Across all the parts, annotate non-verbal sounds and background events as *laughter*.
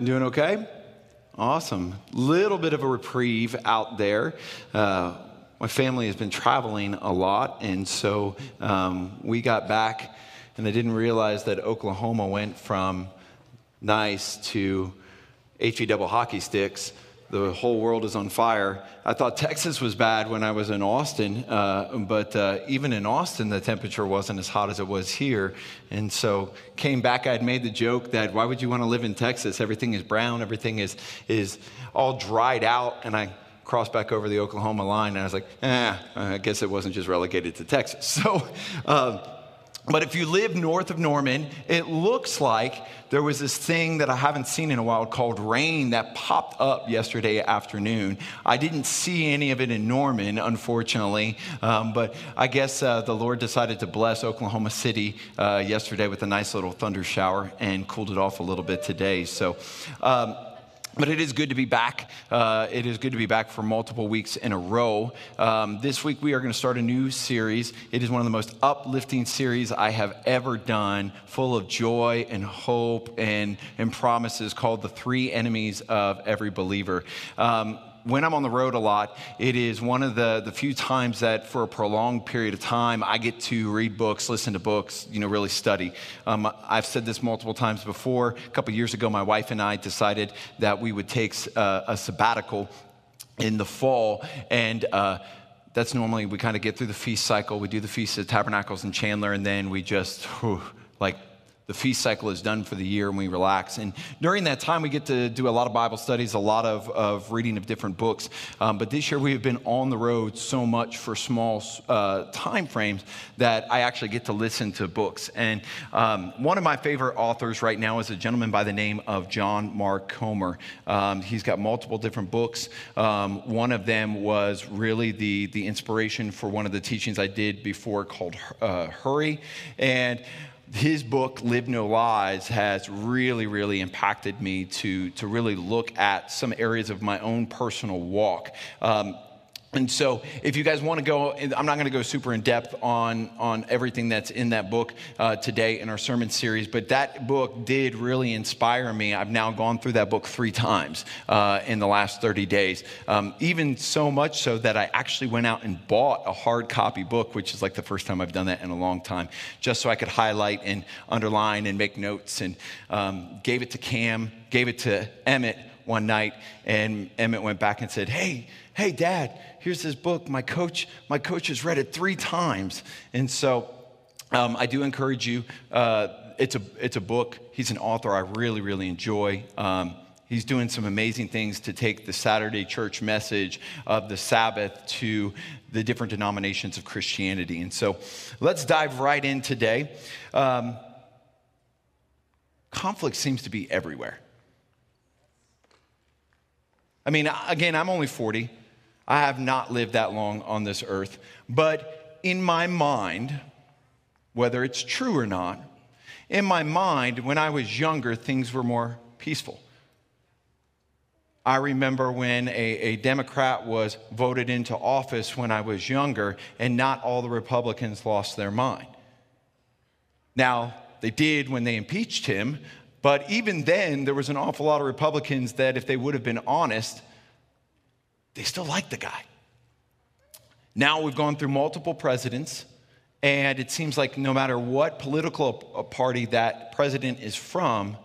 Doing okay? Awesome. Little bit of a reprieve out there. Uh, my family has been traveling a lot, and so um, we got back, and I didn't realize that Oklahoma went from nice to HE double hockey sticks the whole world is on fire. I thought Texas was bad when I was in Austin, uh, but uh, even in Austin, the temperature wasn't as hot as it was here. And so came back, I'd made the joke that why would you want to live in Texas? Everything is brown, everything is, is all dried out. And I crossed back over the Oklahoma line, and I was like, eh, I guess it wasn't just relegated to Texas. *laughs* So, uh, but if you live north of Norman, it looks like there was this thing that I haven't seen in a while called rain that popped up yesterday afternoon. I didn't see any of it in Norman, unfortunately, um, but I guess uh, the Lord decided to bless Oklahoma City uh, yesterday with a nice little thunder shower and cooled it off a little bit today. So, um, but it is good to be back. Uh, it is good to be back for multiple weeks in a row. Um, this week, we are going to start a new series. It is one of the most uplifting series I have ever done, full of joy and hope and, and promises called The Three Enemies of Every Believer. Um, when I'm on the road a lot, it is one of the, the few times that for a prolonged period of time, I get to read books, listen to books, you know, really study. Um, I've said this multiple times before. A couple years ago, my wife and I decided that we would take uh, a sabbatical in the fall. And uh, that's normally we kind of get through the feast cycle. We do the Feast of Tabernacles in Chandler, and then we just, whew, like, the feast cycle is done for the year and we relax. And during that time, we get to do a lot of Bible studies, a lot of, of reading of different books. Um, but this year, we have been on the road so much for small uh, time frames that I actually get to listen to books. And um, one of my favorite authors right now is a gentleman by the name of John Mark Comer. Um, he's got multiple different books. Um, one of them was really the, the inspiration for one of the teachings I did before called uh, Hurry. And his book live no lies has really really impacted me to, to really look at some areas of my own personal walk. Um, and so, if you guys want to go, I'm not going to go super in depth on, on everything that's in that book uh, today in our sermon series, but that book did really inspire me. I've now gone through that book three times uh, in the last 30 days, um, even so much so that I actually went out and bought a hard copy book, which is like the first time I've done that in a long time, just so I could highlight and underline and make notes, and um, gave it to Cam, gave it to Emmett one night, and Emmett went back and said, Hey, hey, Dad, here's this book. My coach, my coach has read it three times. And so um, I do encourage you. Uh, it's, a, it's a book. He's an author I really, really enjoy. Um, he's doing some amazing things to take the Saturday church message of the Sabbath to the different denominations of Christianity. And so let's dive right in today. Um, conflict seems to be everywhere. I mean, again, I'm only 40. I have not lived that long on this earth. But in my mind, whether it's true or not, in my mind, when I was younger, things were more peaceful. I remember when a, a, Democrat was voted into office when I was younger, and not all the Republicans lost their mind. Now, they did when they impeached him, but even then, there was an awful lot of Republicans that, if they would have been honest, they still liked the guy. Now we've gone through multiple presidents, and it seems like no matter what political uh, party that president is from,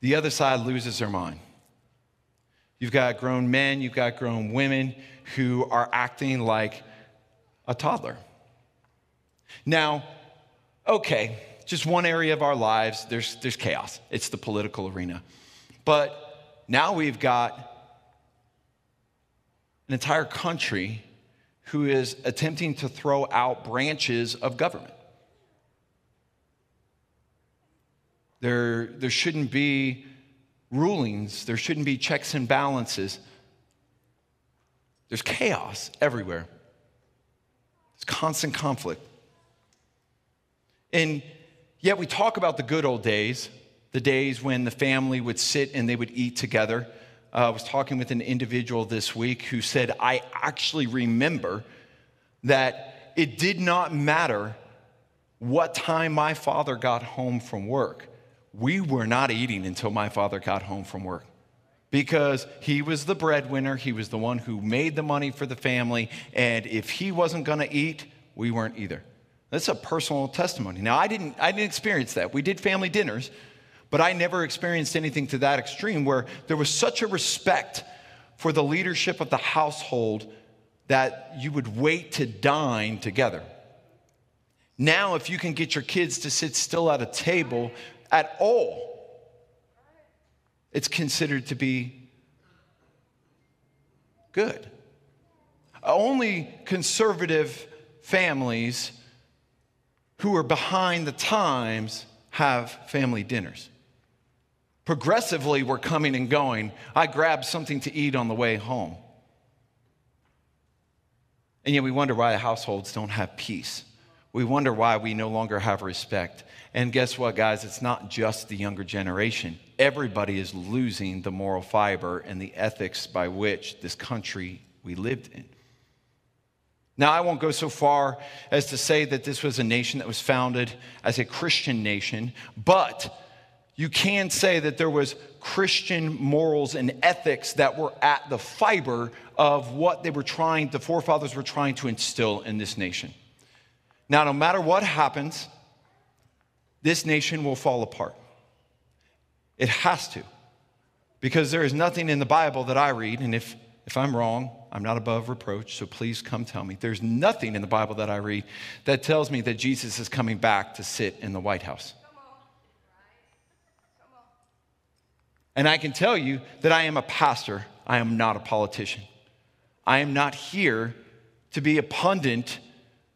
the other side loses their mind. You've got grown men, you've got grown women who are acting like a toddler. Now, okay, just one area of our lives, there's, there's chaos. It's the political arena. But now we've got an entire country who is attempting to throw out branches of government. There, there shouldn't be rulings, there shouldn't be checks and balances. There's chaos everywhere, there's constant conflict. And yet we talk about the good old days, the days when the family would sit and they would eat together uh, I was talking with an individual this week who said, I actually remember that it did not matter what time my father got home from work. we were not eating until my father got home from work because he was the breadwinner. He was the one who made the money for the family. And if he wasn't going to eat, we weren't either. That's a personal testimony. Now, I didn't, I didn't experience that. We did family dinners, but I never experienced anything to that extreme where there was such a respect for the leadership of the household that you would wait to dine together. Now, if you can get your kids to sit still at a table at all, it's considered to be good. Only conservative families who are behind the times have family dinners. Progressively, we're coming and going. I grabbed something to eat on the way home. And yet, we wonder why households don't have peace. We wonder why we no longer have respect. And guess what, guys? It's not just the younger generation. Everybody is losing the moral fiber and the ethics by which this country we lived in. Now, I won't go so far as to say that this was a nation that was founded as a Christian nation, but you can say that there was Christian morals and ethics that were at the fiber of what they were trying, the forefathers were trying to instill in this nation. Now, no matter what happens, this nation will fall apart. It has to, because there is nothing in the Bible that I read, and if, if I'm wrong, I'm not above reproach, so please come tell me. There's nothing in the Bible that I read that tells me that Jesus is coming back to sit in the White House. And I can tell you that I am a pastor, I am not a politician. I am not here to be a pundit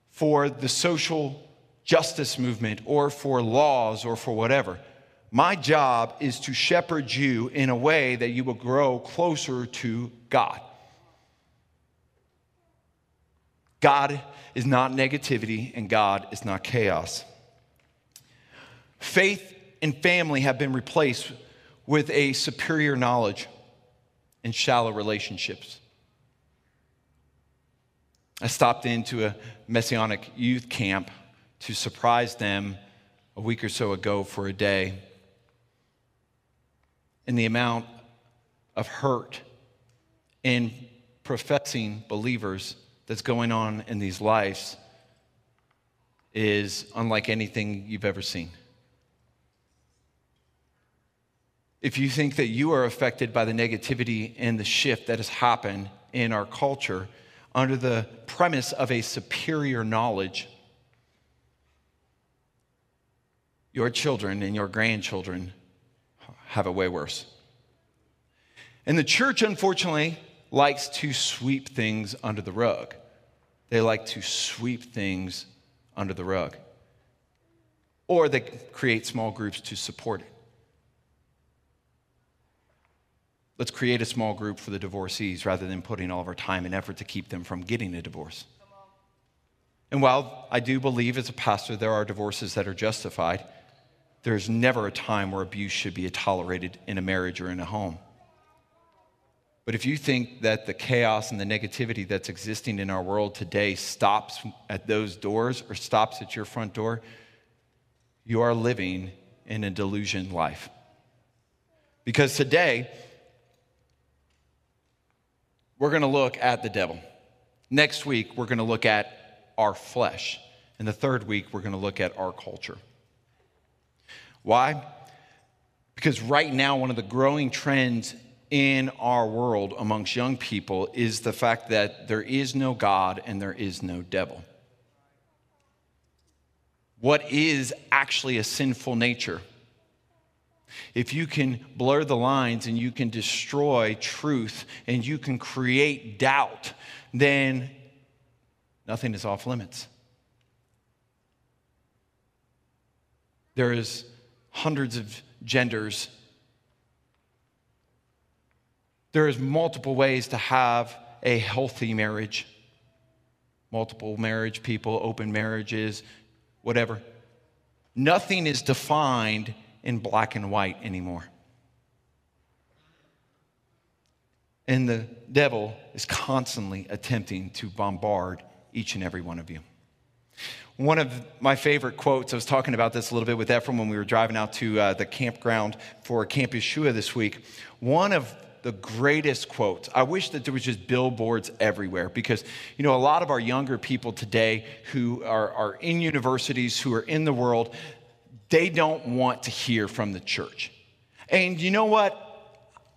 for the social justice movement or for laws or for whatever. My job is to shepherd you in a way that you will grow closer to God. God is not negativity and God is not chaos. Faith and family have been replaced with a superior knowledge and shallow relationships. I stopped into a Messianic youth camp to surprise them a week or so ago for a day. And the amount of hurt in professing believers that's going on in these lives is unlike anything you've ever seen. If you think that you are affected by the negativity and the shift that has happened in our culture, under the premise of a superior knowledge, your children and your grandchildren have it way worse. And the church, unfortunately, likes to sweep things under the rug. They like to sweep things under the rug. Or they create small groups to support it. Let's create a small group for the divorcees rather than putting all of our time and effort to keep them from getting a divorce. And while I do believe as a pastor there are divorces that are justified, there's never a time where abuse should be tolerated in a marriage or in a home. But if you think that the chaos and the negativity that's existing in our world today stops at those doors or stops at your front door, you are living in a delusion life. Because today, we're going to look at the devil. Next week, we're going to look at our flesh. And the third week, we're going to look at our culture. Why? Because right now, one of the growing trends in our world amongst young people is the fact that there is no God and there is no devil. What is actually a sinful nature? if you can blur the lines and you can destroy truth and you can create doubt, then nothing is off limits. There is hundreds of genders. There is multiple ways to have a healthy marriage. Multiple marriage people, open marriages, whatever. Nothing is defined in black and white anymore. And the devil is constantly attempting to bombard each and every one of you. One of my favorite quotes, I was talking about this a little bit with Ephraim when we were driving out to uh, the campground for Camp Yeshua this week. One of the greatest quotes. I wish that there was just billboards everywhere because, you know, a lot of our younger people today who are, are in universities, who are in the world, they don't want to hear from the church. And you know what?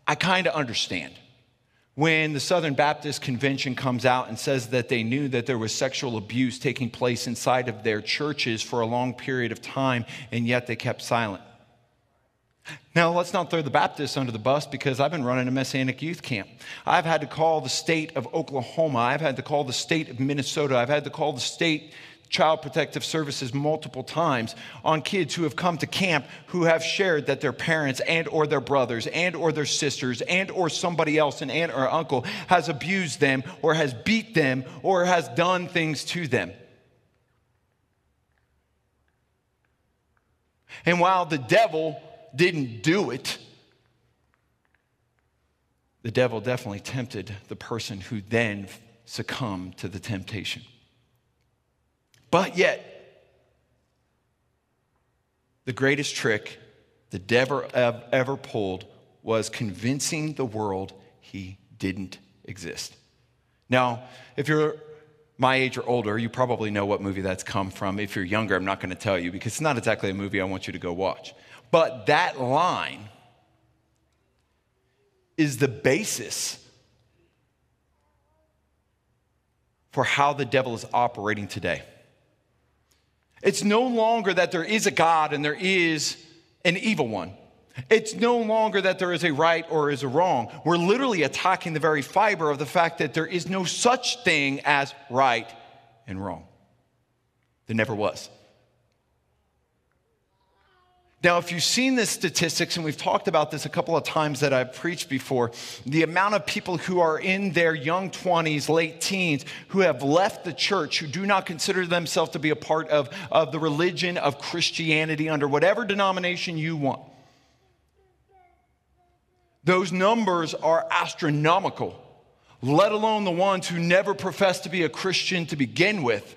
I kind of understand. When the Southern Baptist Convention comes out and says that they knew that there was sexual abuse taking place inside of their churches for a long period of time, and yet they kept silent. Now, let's not throw the Baptists under the bus because I've been running a Messianic youth camp. I've had to call the state of Oklahoma. I've had to call the state of Minnesota. I've had to call the state child protective services multiple times on kids who have come to camp who have shared that their parents and or their brothers and or their sisters and or somebody else an aunt or uncle has abused them or has beat them or has done things to them and while the devil didn't do it, the devil definitely tempted the person who then succumbed to the temptation. But yet, the greatest trick the devil ever pulled was convincing the world he didn't exist. Now, if you're my age or older, you probably know what movie that's come from. If you're younger, I'm not going to tell you because it's not exactly a movie I want you to go watch. But that line is the basis for how the devil is operating today. It's no longer that there is a God and there is an evil one. It's no longer that there is a right or is a wrong. We're literally attacking the very fiber of the fact that there is no such thing as right and wrong. There never was. Now, if you've seen the statistics, and we've talked about this a couple of times that I've preached before, the amount of people who are in their young 20s, late teens, who have left the church, who do not consider themselves to be a part of, of the religion of Christianity under whatever denomination you want. Those numbers are astronomical, let alone the ones who never profess to be a Christian to begin with.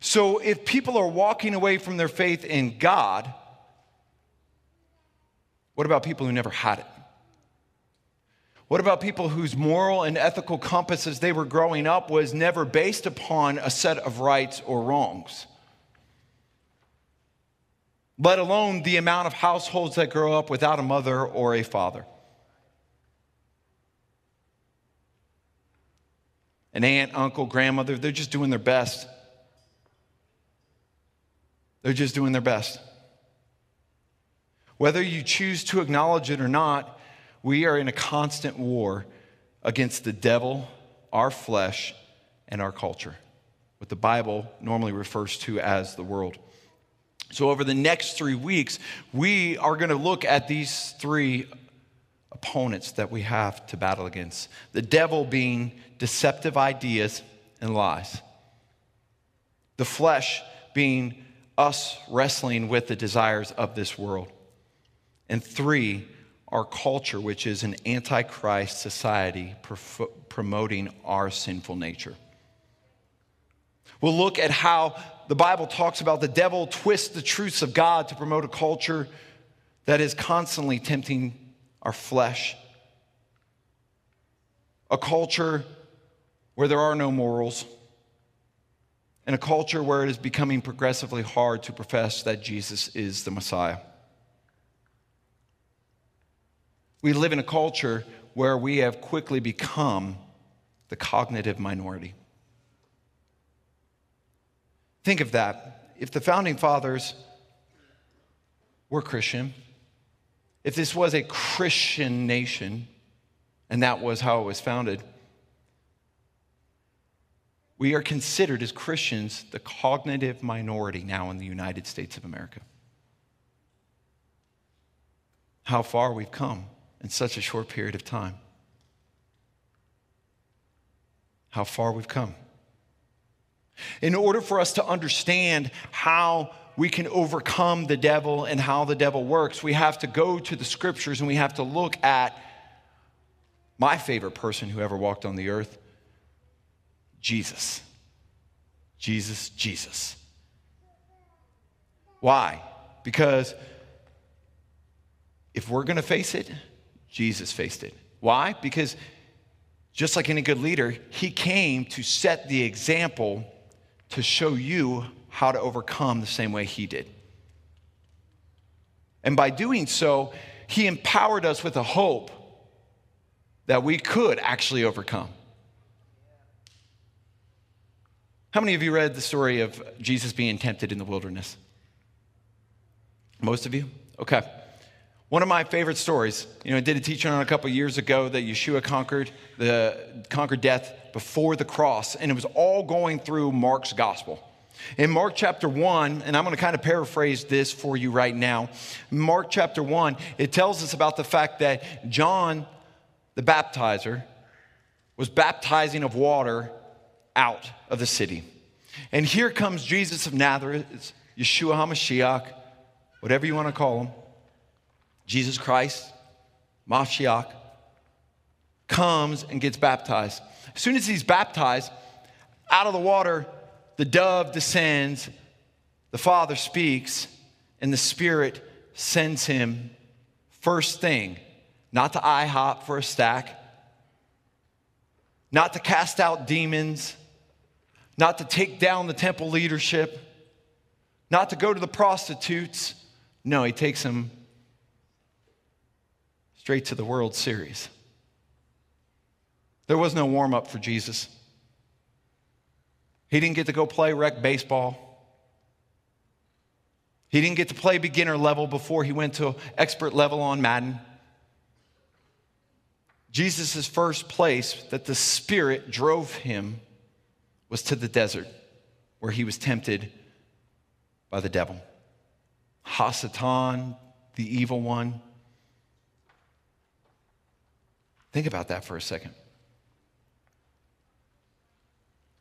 So if people are walking away from their faith in God, what about people who never had it? What about people whose moral and ethical compass as they were growing up was never based upon a set of rights or wrongs? Let alone the amount of households that grow up without a mother or a father. An aunt, uncle, grandmother, they're just doing their best they're just doing their best. Whether you choose to acknowledge it or not, we are in a constant war against the devil, our flesh, and our culture, what the Bible normally refers to as the world. So, over the next three weeks, we are going to look at these three opponents that we have to battle against the devil being deceptive ideas and lies, the flesh being us wrestling with the desires of this world. And three, our culture, which is an antichrist society promoting our sinful nature. We'll look at how the Bible talks about the devil twists the truths of God to promote a culture that is constantly tempting our flesh. A culture where there are no morals in a culture where it is becoming progressively hard to profess that Jesus is the Messiah. We live in a culture where we have quickly become the cognitive minority. Think of that. If the founding fathers were Christian, if this was a Christian nation, and that was how it was founded, we are considered as Christians the cognitive minority now in the United States of America. How far we've come in such a short period of time. How far we've come. In order for us to understand how we can overcome the devil and how the devil works, we have to go to the scriptures and we have to look at my favorite person who ever walked on the earth, Jesus. Jesus, Jesus. Why? Because if we're going to face it, Jesus faced it. Why? Because just like any good leader, he came to set the example to show you how to overcome the same way he did. And by doing so, he empowered us with a hope that we could actually overcome. How many of you read the story of Jesus being tempted in the wilderness? Most of you? Okay. One of my favorite stories, you know, I did a teaching on a couple years ago that Yeshua conquered the conquered death before the cross, and it was all going through Mark's gospel. In Mark chapter 1, and I'm going to kind of paraphrase this for you right now. Mark chapter 1, it tells us about the fact that John the baptizer was baptizing of water out of the city. And here comes Jesus of Nazareth, Yeshua HaMashiach, whatever you want to call him, Jesus Christ, Mashiach, comes and gets baptized. As soon as he's baptized, out of the water, the dove descends, the Father speaks, and the Spirit sends him first thing not to IHOP for a stack, not to cast out demons, not to take down the temple leadership, not to go to the prostitutes. No, he takes them straight to the World Series. There was no warm up for Jesus. He didn't get to go play rec baseball. He didn't get to play beginner level before he went to expert level on Madden. Jesus' first place that the Spirit drove him was to the desert where he was tempted by the devil. Hasatan, the evil one. Think about that for a second.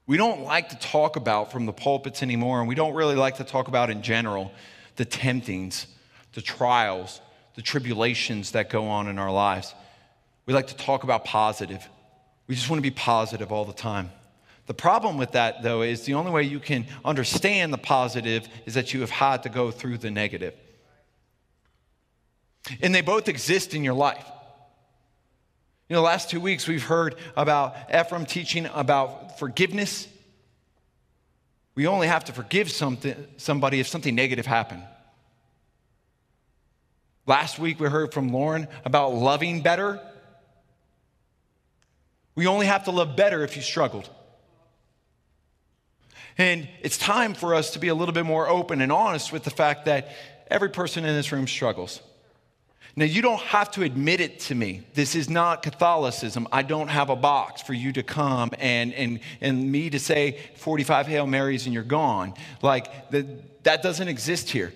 We don't like to talk about from the pulpits anymore, and we don't really like to talk about in general the temptings, the trials, the tribulations that go on in our lives. We like to talk about positive. We just want to be positive all the time. The problem with that, though, is the only way you can understand the positive is that you have had to go through the negative. And they both exist in your life. You know, the last two weeks we've heard about Ephraim teaching about forgiveness. We only have to forgive something, somebody if something negative happened. Last week we heard from Lauren about loving better. We only have to love better if you struggled. And it's time for us to be a little bit more open and honest with the fact that every person in this room struggles. Now, you don't have to admit it to me. This is not Catholicism. I don't have a box for you to come and, and, and me to say 45 Hail Marys and you're gone. Like, the, that doesn't exist here.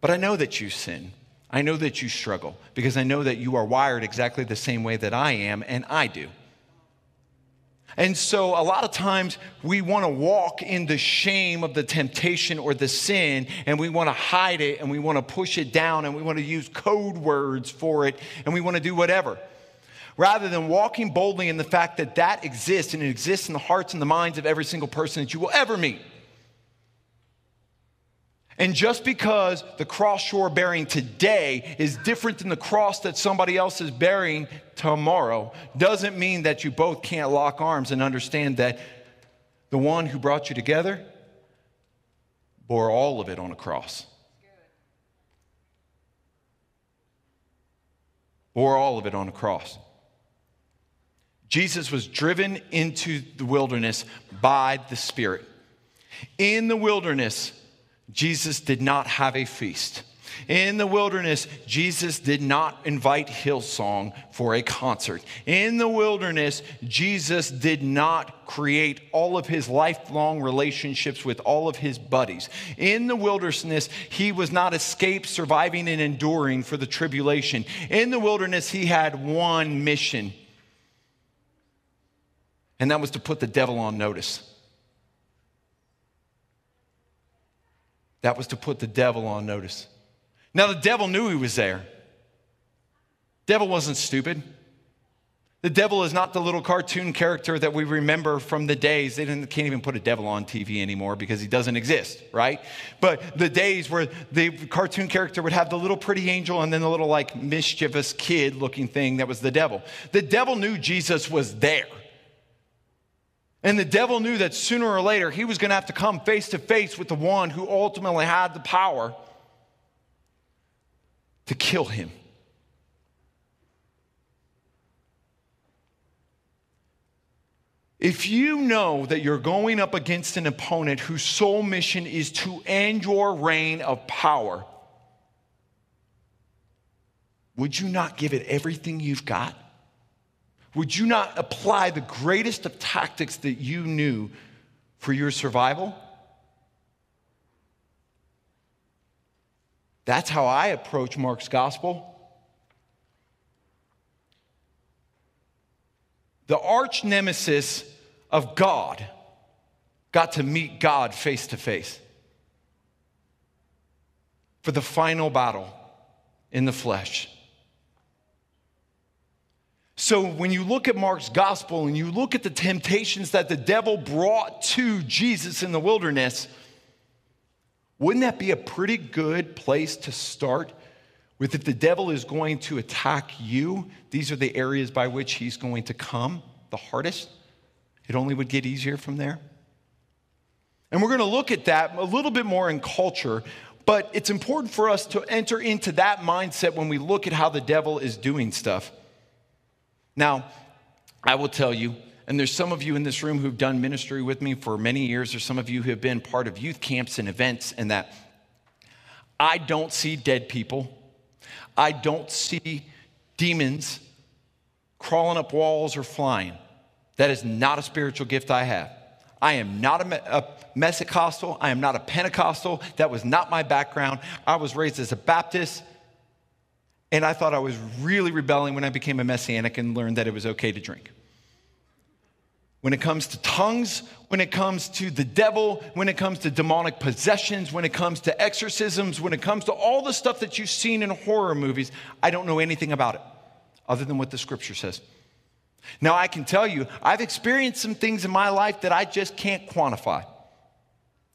But I know that you sin. I know that you struggle because I know that you are wired exactly the same way that I am and I do. And so, a lot of times, we want to walk in the shame of the temptation or the sin, and we want to hide it, and we want to push it down, and we want to use code words for it, and we want to do whatever. Rather than walking boldly in the fact that that exists, and it exists in the hearts and the minds of every single person that you will ever meet. And just because the cross you're bearing today is different than the cross that somebody else is bearing tomorrow doesn't mean that you both can't lock arms and understand that the one who brought you together bore all of it on a cross. Bore all of it on a cross. Jesus was driven into the wilderness by the Spirit. In the wilderness, Jesus did not have a feast. In the wilderness, Jesus did not invite Hillsong for a concert. In the wilderness, Jesus did not create all of his lifelong relationships with all of his buddies. In the wilderness, he was not escaped, surviving, and enduring for the tribulation. In the wilderness, he had one mission, and that was to put the devil on notice. That was to put the devil on notice. Now, the devil knew he was there. Devil wasn't stupid. The devil is not the little cartoon character that we remember from the days. They can't even put a devil on TV anymore because he doesn't exist, right? But the days where the cartoon character would have the little pretty angel and then the little like mischievous kid looking thing that was the devil. The devil knew Jesus was there. And the devil knew that sooner or later he was going to have to come face to face with the one who ultimately had the power to kill him. If you know that you're going up against an opponent whose sole mission is to end your reign of power, would you not give it everything you've got? Would you not apply the greatest of tactics that you knew for your survival? That's how I approach Mark's gospel. The arch nemesis of God got to meet God face to face for the final battle in the flesh. So, when you look at Mark's gospel and you look at the temptations that the devil brought to Jesus in the wilderness, wouldn't that be a pretty good place to start with if the devil is going to attack you? These are the areas by which he's going to come the hardest. It only would get easier from there. And we're going to look at that a little bit more in culture, but it's important for us to enter into that mindset when we look at how the devil is doing stuff. Now, I will tell you, and there's some of you in this room who've done ministry with me for many years, There's some of you who have been part of youth camps and events, and that I don't see dead people. I don't see demons crawling up walls or flying. That is not a spiritual gift I have. I am not a, a. I am not a Pentecostal. That was not my background. I was raised as a Baptist. And I thought I was really rebelling when I became a Messianic and learned that it was okay to drink. When it comes to tongues, when it comes to the devil, when it comes to demonic possessions, when it comes to exorcisms, when it comes to all the stuff that you've seen in horror movies, I don't know anything about it other than what the scripture says. Now, I can tell you, I've experienced some things in my life that I just can't quantify.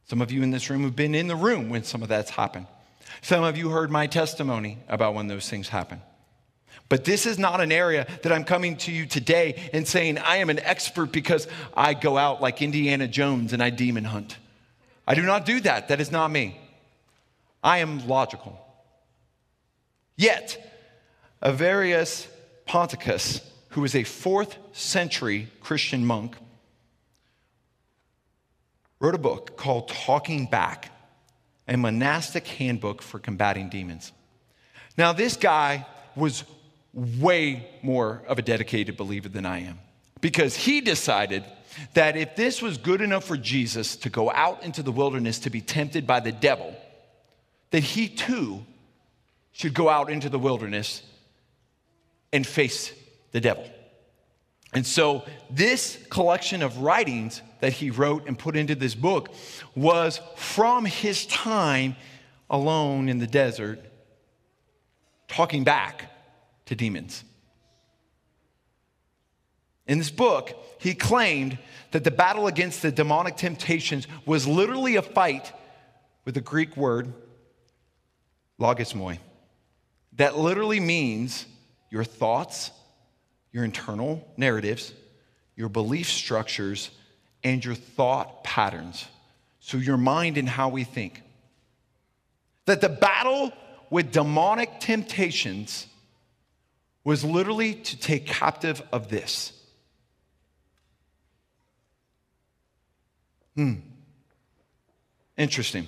Some of you in this room have been in the room when some of that's happened. Some of you heard my testimony about when those things happen. But this is not an area that I'm coming to you today and saying I am an expert because I go out like Indiana Jones and I demon hunt. I do not do that. That is not me. I am logical. Yet, Evagrius Ponticus who was a fourth century Christian monk, wrote a book called Talking Back, a monastic handbook for combating demons. Now, this guy was way more of a dedicated believer than I am because he decided that if this was good enough for Jesus to go out into the wilderness to be tempted by the devil, that he too should go out into the wilderness and face the devil. And so, this collection of writings that he wrote and put into this book was from his time alone in the desert, talking back to demons. In this book, he claimed that the battle against the demonic temptations was literally a fight with the Greek word logismoi, that literally means your thoughts your internal narratives, your belief structures, and your thought patterns. So, your mind and how we think. That the battle with demonic temptations was literally to take captive of this. Hmm. Interesting.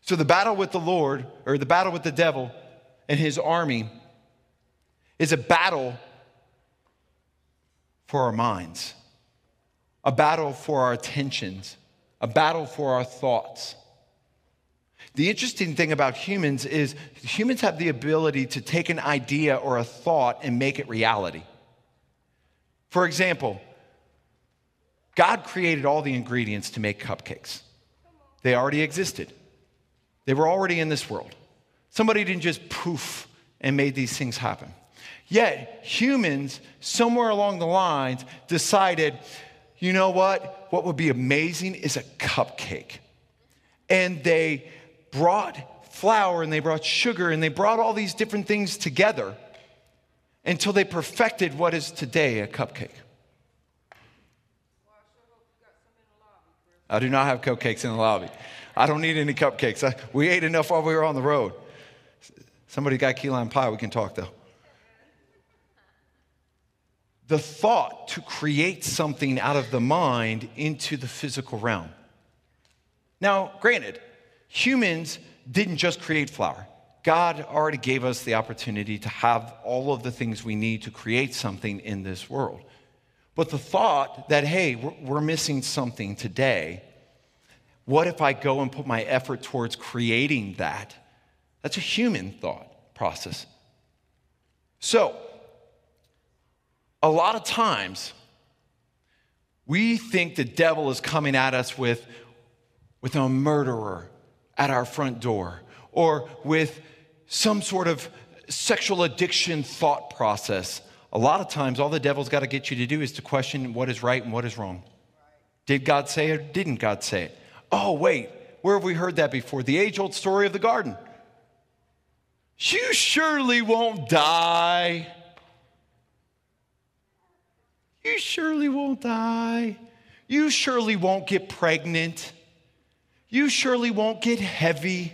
So, the battle with the Lord, or the battle with the devil and his army, is a battle for our minds, a battle for our attentions, a battle for our thoughts. The interesting thing about humans is humans have the ability to take an idea or a thought and make it reality. For example, God created all the ingredients to make cupcakes. They already existed. They were already in this world. Somebody didn't just poof and made these things happen. Yet humans, somewhere along the lines, decided, you know what? What would be amazing is a cupcake. And they brought flour and they brought sugar and they brought all these different things together until they perfected what is today a cupcake. I do not have cupcakes in the lobby. I don't need any cupcakes. I, we ate enough while we were on the road. Somebody got key lime pie. We can talk though. The thought to create something out of the mind into the physical realm. Now, granted, humans didn't just create flour. God already gave us the opportunity to have all of the things we need to create something in this world. But the thought that, hey, we're missing something today, what if I go and put my effort towards creating that? That's a human thought process. So, a lot of times, we think the devil is coming at us with, with a murderer at our front door or with some sort of sexual addiction thought process, a lot of times all the devil's got to get you to do is to question what is right and what is wrong. Did God say it or didn't God say it? Oh, wait, where have we heard that before? The age old story of the garden. You surely won't die. You surely won't die. You surely won't get pregnant. You surely won't get heavy.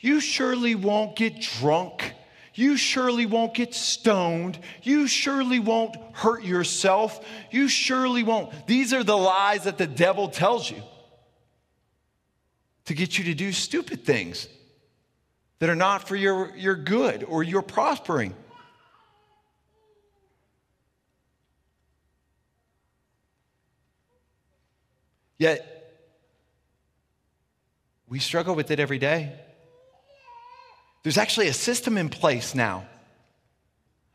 You surely won't get drunk. You surely won't get stoned. You surely won't hurt yourself. You surely won't. These are the lies that the devil tells you to get you to do stupid things that are not for your, your good or your prospering. Yet, we struggle with it every day. There's actually a system in place now.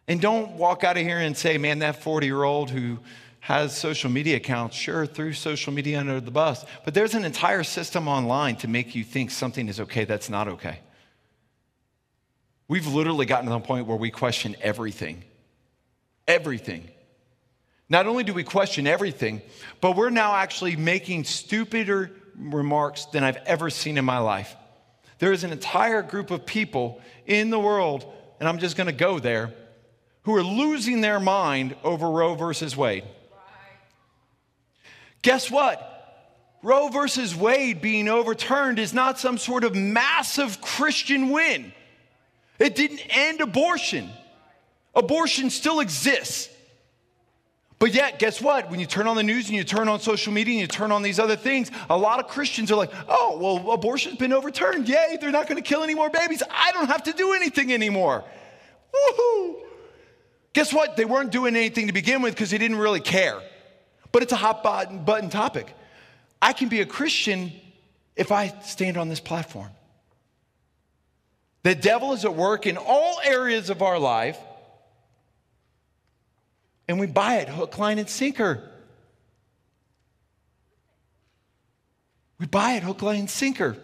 And don't walk out of here and say, man, that 40 year old who has social media accounts, sure, threw social media under the bus. But there's an entire system online to make you think something is okay that's not okay. We've literally gotten to the point where we question everything. Everything. Not only do we question everything, but we're now actually making stupider remarks than I've ever seen in my life. There is an entire group of people in the world, and I'm just going to go there, who are losing their mind over Roe versus Wade. Guess what? Roe versus Wade being overturned is not some sort of massive Christian win. It didn't end abortion. Abortion still exists. But yet, guess what? When you turn on the news and you turn on social media and you turn on these other things, a lot of Christians are like, oh, well, abortion's been overturned. Yay, they're not going to kill any more babies. I don't have to do anything anymore. Woohoo! Guess what? They weren't doing anything to begin with because they didn't really care. But it's a hot button topic. I can be a Christian if I stand on this platform. The devil is at work in all areas of our life and we buy it hook, line, and sinker. We buy it hook, line, and sinker.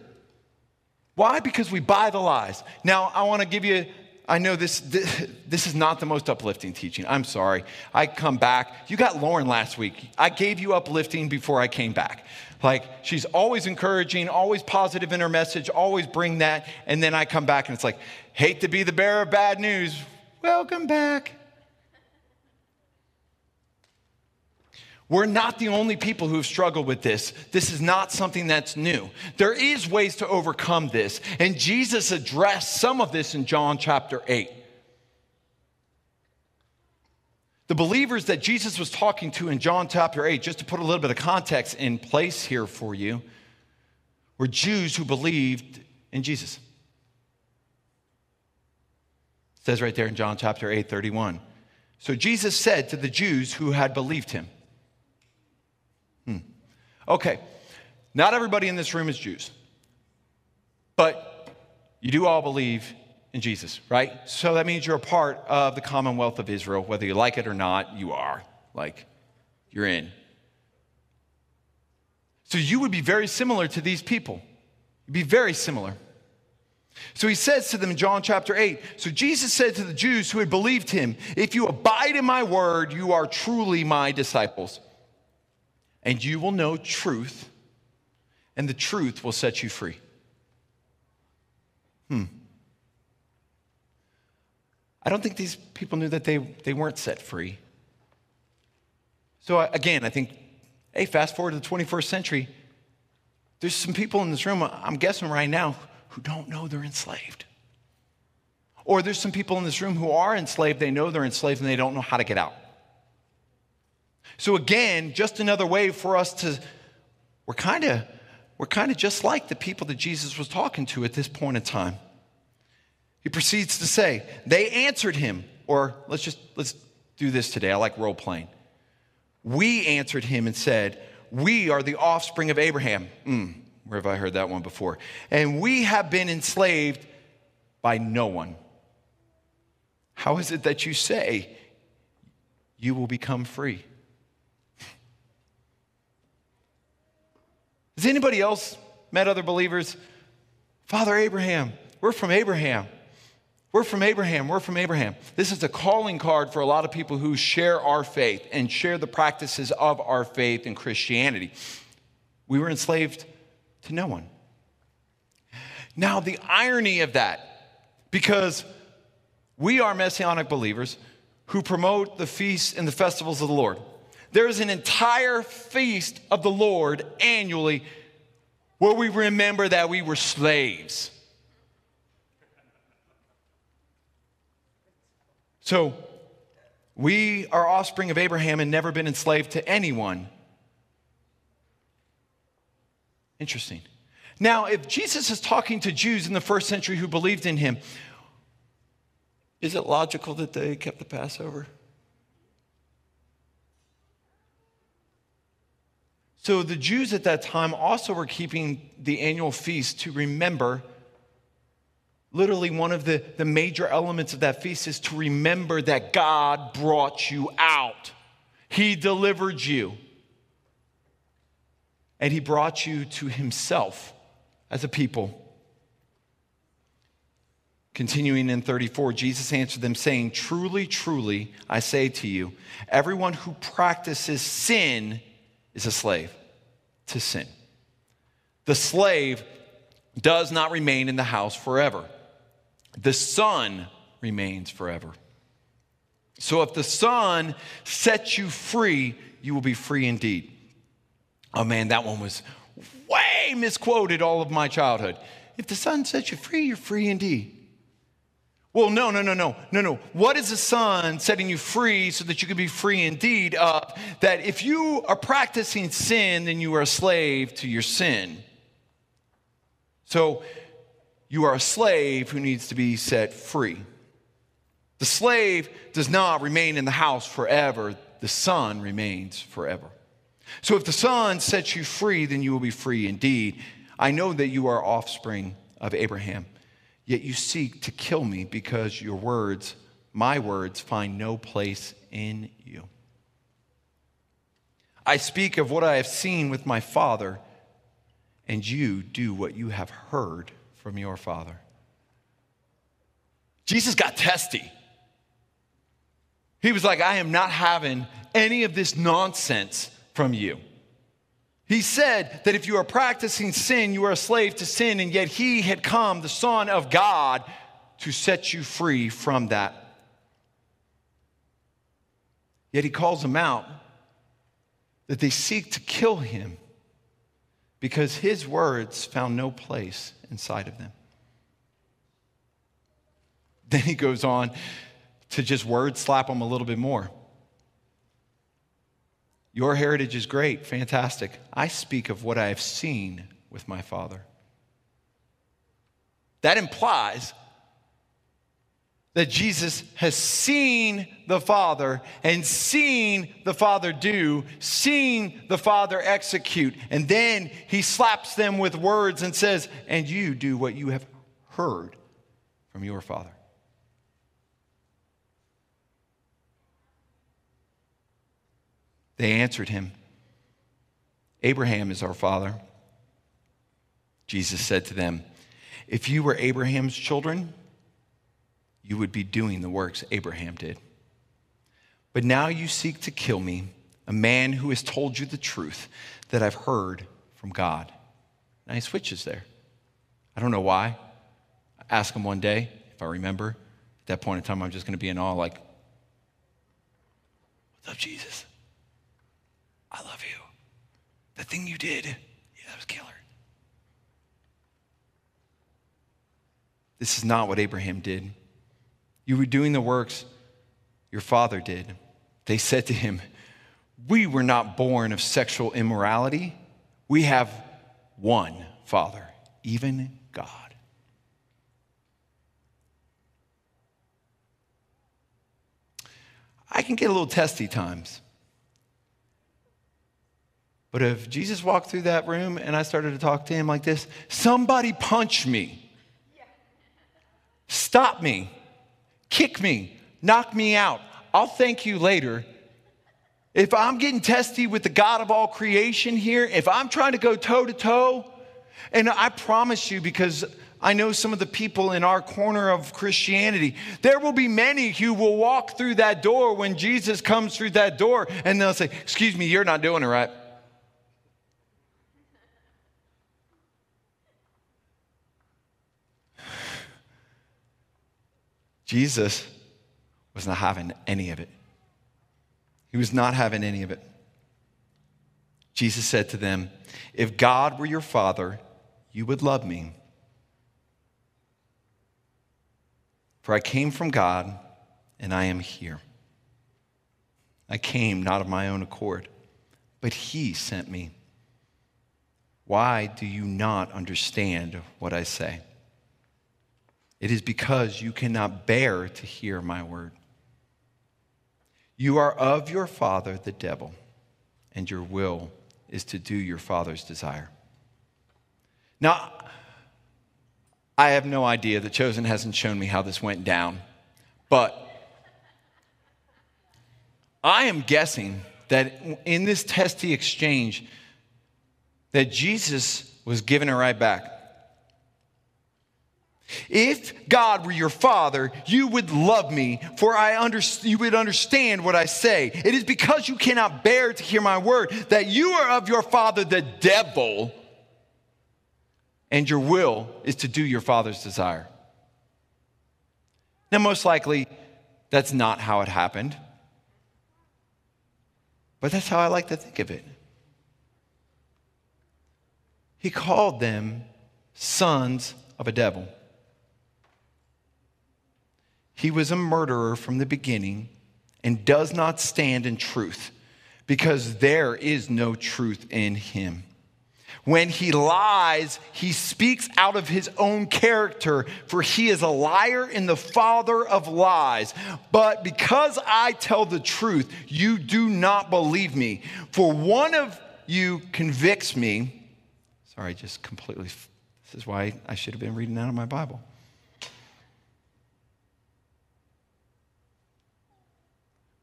Why? Because we buy the lies. Now, I want to give you, I know this, this, *laughs* this, is not the most uplifting teaching. I'm sorry. I come back. You got Lauren last week. I gave you uplifting before I came back. Like, she's always encouraging, always positive in her message, always bring that. And then I come back and it's like, hate to be the bearer of bad news. Welcome back. We're not the only people who have struggled with this. This is not something that's new. There is ways to overcome this, and Jesus addressed some of this in John chapter 8. The believers that Jesus was talking to in John chapter 8, just to put a little bit of context in place here for you, were Jews who believed in Jesus. It says right there in John chapter 8, 31. So Jesus said to the Jews who had believed him. Okay, not everybody in this room is Jews, but you do all believe in Jesus, right? So that means you're a part of the commonwealth of Israel. Whether you like it or not, you are. Like, you're in. So you would be very similar to these people. You'd be very similar. So he says to them in John chapter 8 So Jesus said to the Jews who had believed him, If you abide in my word, you are truly my disciples. And you will know truth, and the truth will set you free. Hmm. I don't think these people knew that they, they weren't set free. So, again, I think, hey, fast forward to the 21st century, there's some people in this room, I'm guessing right now, who don't know they're enslaved. Or there's some people in this room who are enslaved, they know they're enslaved, and they don't know how to get out. So, again, just another way for us to, we're kind of we're kind of just like the people that Jesus was talking to at this point in time. He proceeds to say, They answered him, or let's just let's do this today. I like role playing. We answered him and said, We are the offspring of Abraham. Mm, where have I heard that one before? And we have been enslaved by no one. How is it that you say you will become free? Has anybody else met other believers? Father Abraham, we're from Abraham. We're from Abraham. We're from Abraham. This is a calling card for a lot of people who share our faith and share the practices of our faith in Christianity. We were enslaved to no one. Now, the irony of that, because we are messianic believers who promote the feasts and the festivals of the Lord. There is an entire feast of the Lord annually where we remember that we were slaves. So, we are offspring of Abraham and never been enslaved to anyone. Interesting. Now, if Jesus is talking to Jews in the first century who believed in him, is it logical that they kept the Passover? So the Jews at that time also were keeping the annual feast to remember Literally, one of the, the major elements of that feast is to remember that God brought you out. He delivered you. And He brought you to Himself as a people. Continuing in 34, Jesus answered them, saying, Truly, truly, I say to you, everyone who practices sin is a slave to sin. The slave does not remain in the house forever the Son remains forever. So if the Son sets you free, you will be free indeed. Oh man, that one was way misquoted all of my childhood. If the Son sets you free, you're free indeed. Well, no, no, no, no, no, no. What is the Son setting you free so that you can be free indeed? Uh, that if you are practicing sin, then you are a slave to your sin. So you are a slave who needs to be set free. The slave does not remain in the house forever, the son remains forever. So if the son sets you free, then you will be free indeed. I know that you are offspring of Abraham, yet you seek to kill me because your words, my words, find no place in you. I speak of what I have seen with my father, and you do what you have heard from your Father. Jesus got testy. He was like, I am not having any of this nonsense from you. He said that if you are practicing sin, you are a slave to sin, and yet he had come, the Son of God, to set you free from that. Yet he calls them out that they seek to kill him because his words found no place inside of them. Then he goes on to just word slap them a little bit more. Your heritage is great, fantastic. I speak of what I have seen with my father. That implies that Jesus has seen the Father and seen the Father do, seen the Father execute. And then he slaps them with words and says, And you do what you have heard from your Father. They answered him, Abraham is our father. Jesus said to them, If you were Abraham's children, you would be doing the works Abraham did. But now you seek to kill me, a man who has told you the truth that I've heard from God. Now he switches there. I don't know why. I ask him one day if I remember. At that point in time, I'm just going to be in awe, like, What's up, Jesus? I love you. The thing you did, yeah, that was killer. This is not what Abraham did. You were doing the works your father did. They said to him, We were not born of sexual immorality. We have one Father, even God. I can get a little testy times. But if Jesus walked through that room and I started to talk to him like this, somebody punch me, stop me, kick me, knock me out. I'll thank you later. If I'm getting testy with the God of all creation here, if I'm trying to go toe to toe, and I promise you, because I know some of the people in our corner of Christianity, there will be many who will walk through that door when Jesus comes through that door and they'll say, Excuse me, you're not doing it right. Jesus was not having any of it. He was not having any of it. Jesus said to them, If God were your father, you would love me. For I came from God and I am here. I came not of my own accord, but He sent me. Why do you not understand what I say? It is because you cannot bear to hear my word. You are of your father, the devil, and your will is to do your father's desire. Now, I have no idea. The Chosen hasn't shown me how this went down. But I am guessing that in this testy exchange, that Jesus was giving it right back. If God were your father, you would love me, for I under, you would understand what I say. It is because you cannot bear to hear my word that you are of your father, the devil, and your will is to do your father's desire. Now, most likely, that's not how it happened, but that's how I like to think of it. He called them sons of a devil. He was a murderer from the beginning and does not stand in truth because there is no truth in him. When he lies, he speaks out of his own character, for he is a liar and the father of lies. But because I tell the truth, you do not believe me. For one of you convicts me. Sorry, just completely. This is why I should have been reading out of my Bible.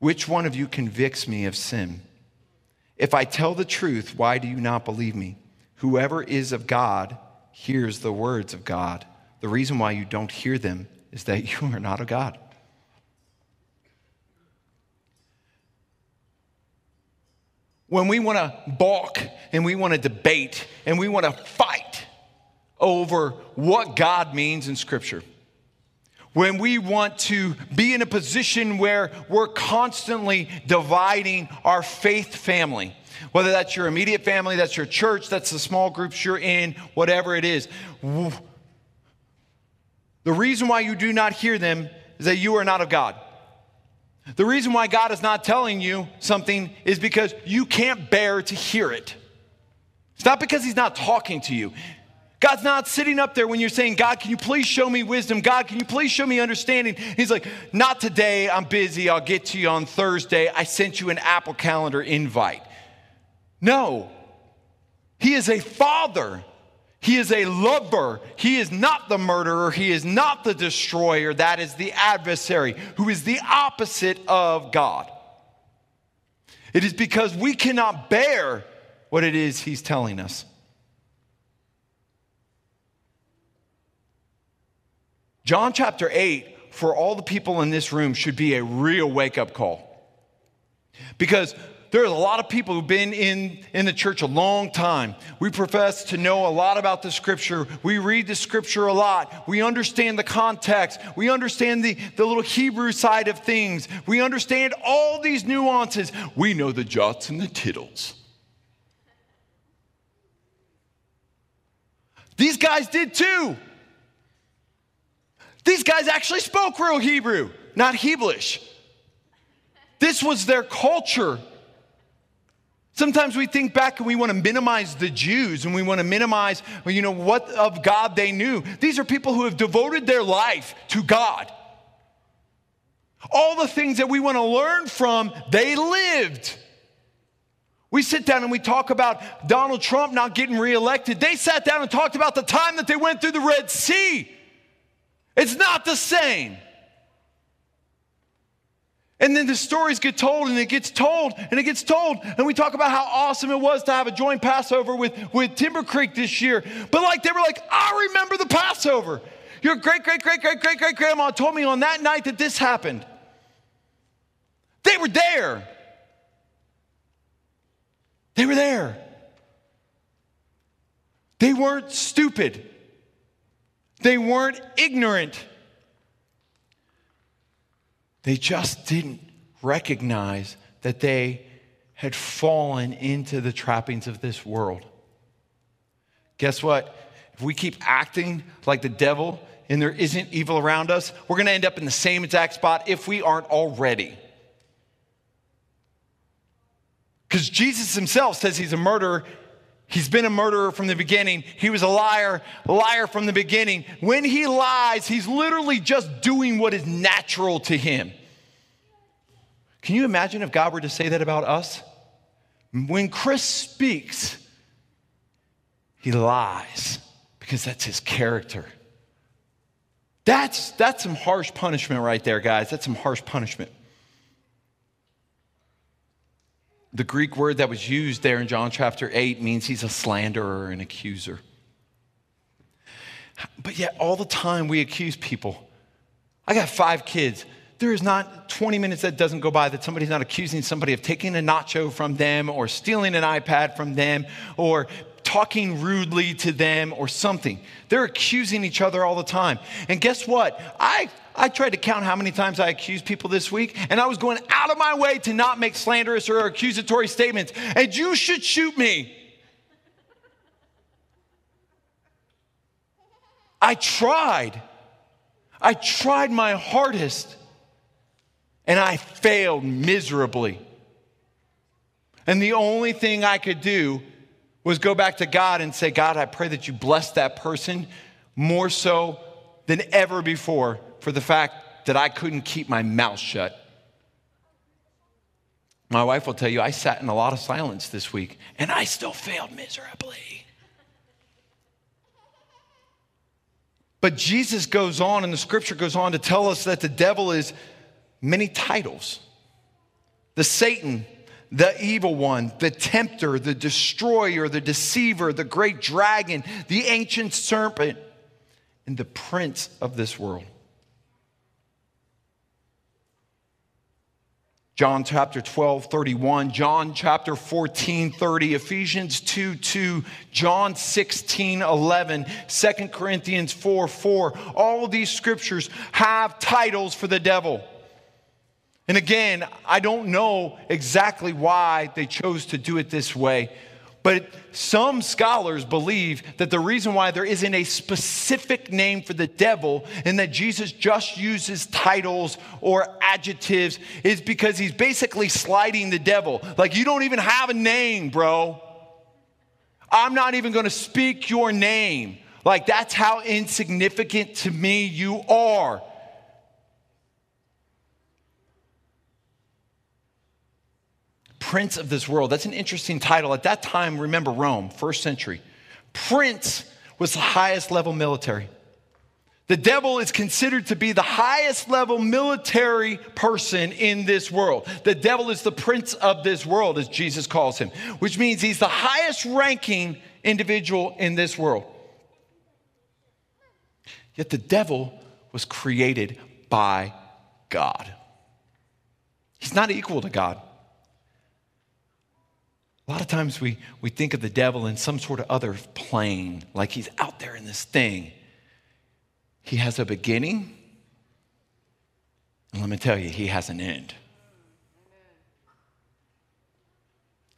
Which one of you convicts me of sin? If I tell the truth, why do you not believe me? Whoever is of God hears the words of God. The reason why you don't hear them is that *laughs* you are not of God. When we want to balk and we want to debate and we want to fight over what God means in Scripture, when we want to be in a position where we're constantly dividing our faith family, whether that's your immediate family, that's your church, that's the small groups you're in, whatever it is. The reason why you do not hear them is that you are not of God. The reason why God is not telling you something is because you can't bear to hear it. It's not because He's not talking to you. God's not sitting up there when you're saying, God, can you please show me wisdom? God, can you please show me understanding? He's like, Not today. I'm busy. I'll get to you on Thursday. I sent you an Apple Calendar invite. No. He is a father. He is a lover. He is not the murderer. He is not the destroyer. That is the adversary, who is the opposite of God. It is because we cannot bear what it is he's telling us. John chapter 8, for all the people in this room, should be a real wake up call. Because there's a lot of people who've been in, in the church a long time. We profess to know a lot about the scripture. We read the scripture a lot. We understand the context. We understand the, the little Hebrew side of things. We understand all these nuances. We know the jots and the tittles. These guys did too. These guys actually spoke real Hebrew, not Heblish. This was their culture. Sometimes we think back and we want to minimize the Jews and we want to minimize, you know, what of God they knew. These are people who have devoted their life to God. All the things that we want to learn from, they lived. We sit down and we talk about Donald Trump not getting reelected. They sat down and talked about the time that they went through the Red Sea. It's not the same. And then the stories get told and it gets told and it gets told. And we talk about how awesome it was to have a joint Passover with, with Timber Creek this year. But like they were like, I remember the Passover. Your great, great, great, great, great, great grandma told me on that night that this happened. They were there. They were there. They weren't stupid. They weren't ignorant. They just didn't recognize that they had fallen into the trappings of this world. Guess what? If we keep acting like the devil and there isn't evil around us, we're going to end up in the same exact spot if we aren't already. Because Jesus himself says he's a murderer. He's been a murderer from the beginning. He was a liar, liar from the beginning. When he lies, he's literally just doing what is natural to him. Can you imagine if God were to say that about us? When Chris speaks, he lies because that's his character. That's, that's some harsh punishment right there, guys. That's some harsh punishment. The Greek word that was used there in John chapter 8 means he's a slanderer, an accuser. But yet, all the time we accuse people. I got five kids. There is not 20 minutes that doesn't go by that somebody's not accusing somebody of taking a nacho from them or stealing an iPad from them or talking rudely to them or something. They're accusing each other all the time. And guess what? I I tried to count how many times I accused people this week, and I was going out of my way to not make slanderous or accusatory statements. And you should shoot me. I tried. I tried my hardest, and I failed miserably. And the only thing I could do was go back to God and say, God, I pray that you bless that person more so than ever before for the fact that I couldn't keep my mouth shut. My wife will tell you I sat in a lot of silence this week and I still failed miserably. But Jesus goes on, and the scripture goes on to tell us that the devil is many titles. The Satan, the evil one, the tempter, the destroyer, the deceiver, the great dragon, the ancient serpent, and the prince of this world. John chapter 12, 31, John chapter 14, 30, Ephesians 2, 2, John 16, 11, 2 Corinthians 4, 4. All these scriptures have titles for the devil. And again, I don't know exactly why they chose to do it this way, but some scholars believe that the reason why there isn't a specific name for the devil and that Jesus just uses titles or adjectives is because he's basically sliding the devil. Like, you don't even have a name, bro. I'm not even to speak your name. Like, that's how insignificant to me you are. Prince of this world. That's an interesting title. At that time, remember Rome, first century. Prince was the highest level military. The devil is considered to be the highest level military person in this world. The devil is the prince of this world, as Jesus calls him, which means he's the highest ranking individual in this world. Yet the devil was created by God. He's not equal to God. A lot of times we, we think of the devil in some sort of other plane, like he's out there in this thing. He has a beginning, and let me tell you, he has an end.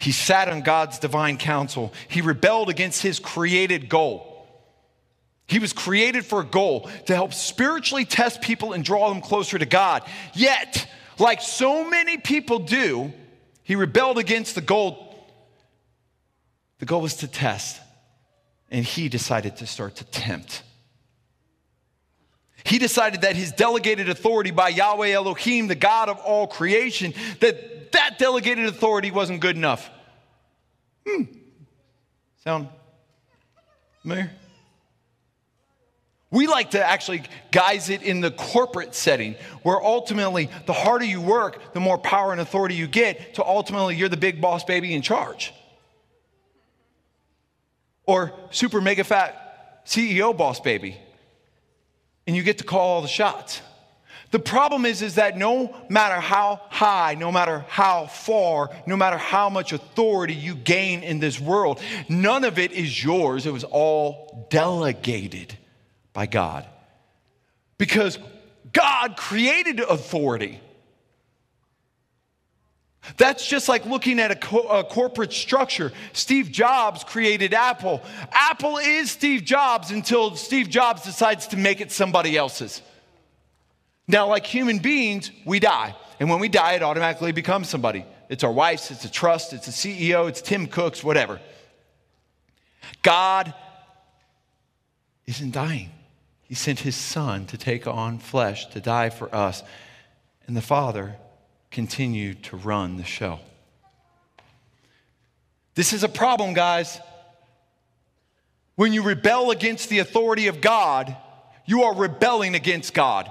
He sat on God's divine council. He rebelled against his created goal. He was created for a goal to help spiritually test people and draw them closer to God. Yet, like so many people do, he rebelled against the goal the goal was to test, and he decided to start to tempt. He decided that his delegated authority by Yahweh Elohim, the God of all creation, that that delegated authority wasn't good enough. Hmm. Sound familiar? We like to actually guise it in the corporate setting where ultimately the harder you work, the more power and authority you get to ultimately you're the big boss baby in charge or super mega fat CEO boss baby, and you get to call all the shots. The problem is, is that no matter how high, no matter how far, no matter how much authority you gain in this world, none of it is yours. It was all delegated by God. Because God created authority. That's just like looking at a, co- a, corporate structure. Steve Jobs created Apple. Apple is Steve Jobs until Steve Jobs decides to make it somebody else's. Now, like human beings, we die. And when we die, it automatically becomes somebody. It's our wife's, it's a trust, it's a CEO, it's Tim Cook's, whatever. God isn't dying. He sent his son to take on flesh, to die for us. And the Father continue to run the show. This is a problem, guys. When you rebel against the authority of God, you are rebelling against God.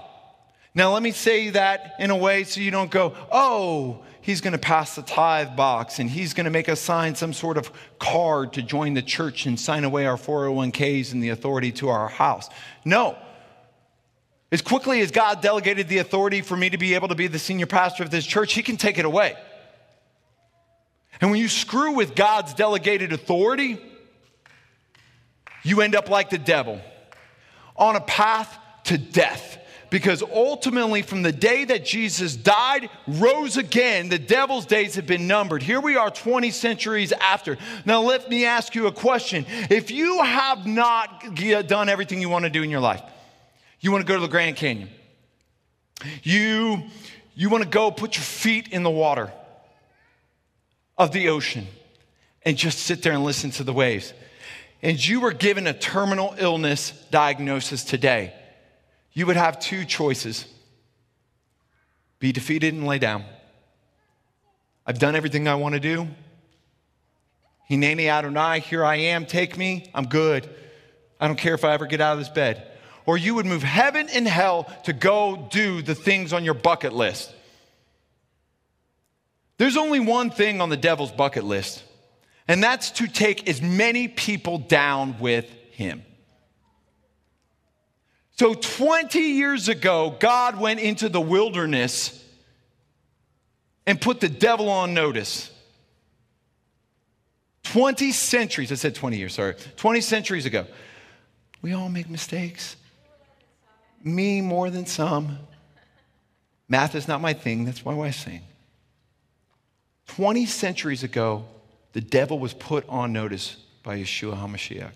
Now, let me say that in a way so you don't go, oh, he's going to pass the tithe box and he's going to make us sign some sort of card to join the church and sign away our 401ks and the authority to our house. No, as quickly as God delegated the authority for me to be able to be the senior pastor of this church, He can take it away. And when you screw with God's delegated authority, you end up like the devil on a path to death. Because ultimately, from the day that Jesus died, rose again, the devil's days have been numbered. Here we are 20 centuries after. Now, let me ask you a question. If you have not done everything you want to do in your life, you want to go to the Grand Canyon. You, you want to go put your feet in the water of the ocean and just sit there and listen to the waves. And you were given a terminal illness diagnosis today. You would have two choices be defeated and lay down. I've done everything I want to do. Hineni Adonai, here I am, take me, I'm good. I don't care if I ever get out of this bed or you would move heaven and hell to go do the things on your bucket list. There's only one thing on the devil's bucket list, and that's to take as many people down with him. So, 20 years ago, God went into the wilderness and put the devil on notice. 20 centuries, I said 20 years, sorry, 20 centuries ago. We all make mistakes me more than some. Math is not my thing, that's my wife's saying. 20 centuries ago, the devil was put on notice by Yeshua HaMashiach.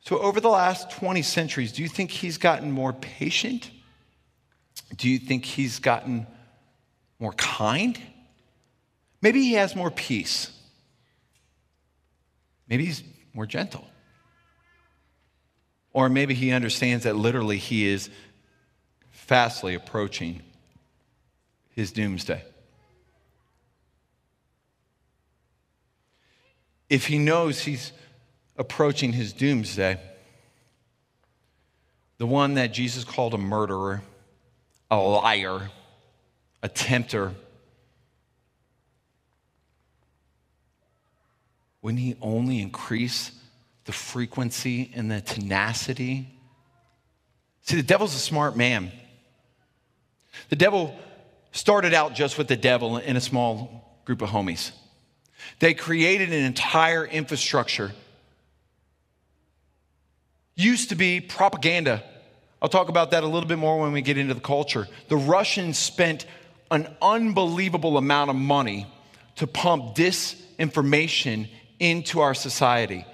So, over the last 20 centuries, do you think he's gotten more patient? Do you think he's gotten more kind? Maybe he has more peace. Maybe he's more gentle. Or maybe he understands that literally he is fastly approaching his doomsday. If he knows he's approaching his doomsday, the one that Jesus called a murderer, a liar, a tempter, wouldn't he only increase the frequency and the tenacity See, the devil's a smart man. The devil started out just with the devil in a small group of homies. They created an entire infrastructure. Used to be propaganda. I'll talk about that a little bit more when we get into the culture. The Russians spent an unbelievable amount of money to pump disinformation into our society.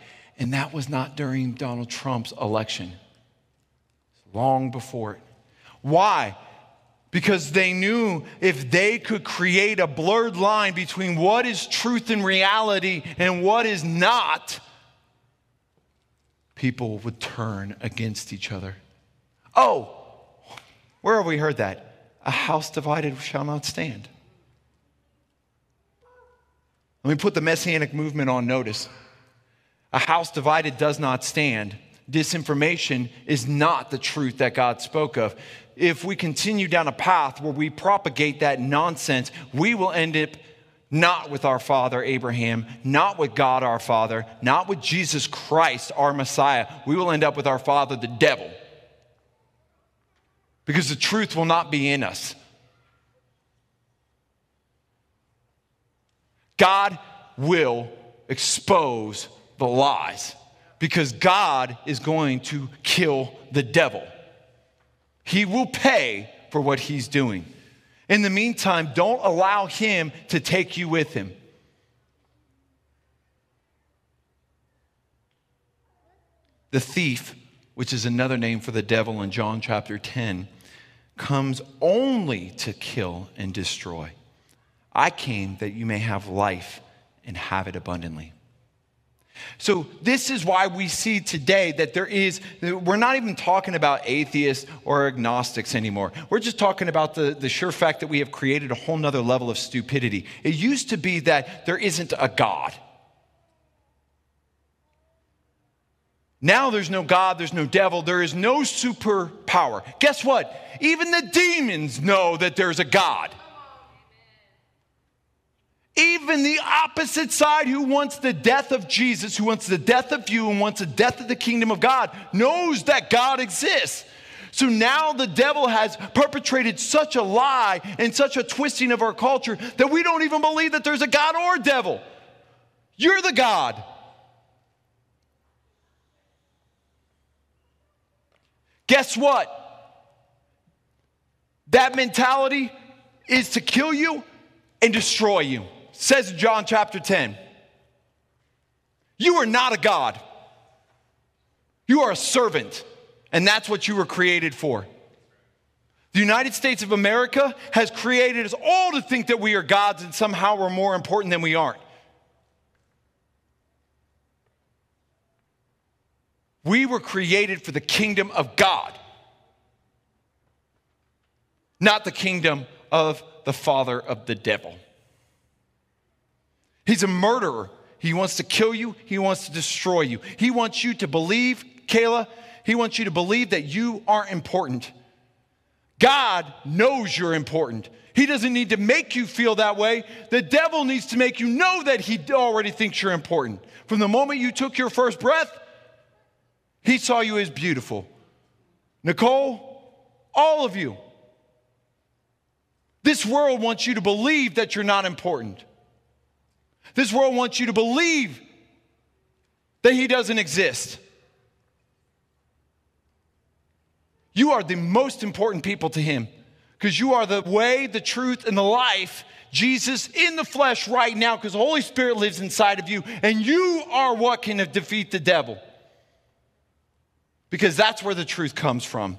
And that was not during Donald Trump's election, long before it. Why? Because they knew if they could create a blurred line between what is truth and reality and what is not, people would turn against each other. Oh, where have we heard that? A house divided shall not stand. Let me put the messianic movement on notice. A house divided does not stand. Disinformation is not the truth that God spoke of. If we continue down a path where we propagate that nonsense, we will end up not with our father Abraham, not with God our Father, not with Jesus Christ our Messiah. We will end up with our father, the devil. Because the truth will not be in us. God will expose the lies because God is going to kill the devil. He will pay for what he's doing. In the meantime, don't allow him to take you with him. The thief, which is another name for the devil in John chapter 10, comes only to kill and destroy. I came that you may have life and have it abundantly. So, this is why we see today that there is, we're not even talking about atheists or agnostics anymore. We're just talking about the, the sure fact that we have created a whole nother level of stupidity. It used to be that there isn't a God. Now there's no God, there's no devil, there is no superpower. Guess what? Even the demons know that there's a God. Even the opposite side, who wants the death of Jesus, who wants the death of you, and wants the death of the kingdom of God, knows that God exists. So now the devil has perpetrated such a lie and such a twisting of our culture that we don't even believe that there's a God or a devil. You're the God. Guess what? That mentality is to kill you and destroy you says in John chapter 10, you are not a God. You are a servant, and that's what you were created for. The United States of America has created us all to think that we are gods and somehow we're more important than we aren't. We were created for the kingdom of God, not the kingdom of the father of the devil. He's a murderer. He wants to kill you, he wants to destroy you. He wants you to believe, Kayla, he wants you to believe that you aren't important. God knows you're important. He doesn't need to make you feel that way. The devil needs to make you know that he already thinks you're important. From the moment you took your first breath, he saw you as beautiful. Nicole, all of you. This world wants you to believe that you're not important. This world wants you to believe that He doesn't exist. You are the most important people to Him because you are the way, the truth, and the life. Jesus in the flesh right now because the Holy Spirit lives inside of you, and you are what can defeat the devil. Because that's where the truth comes from.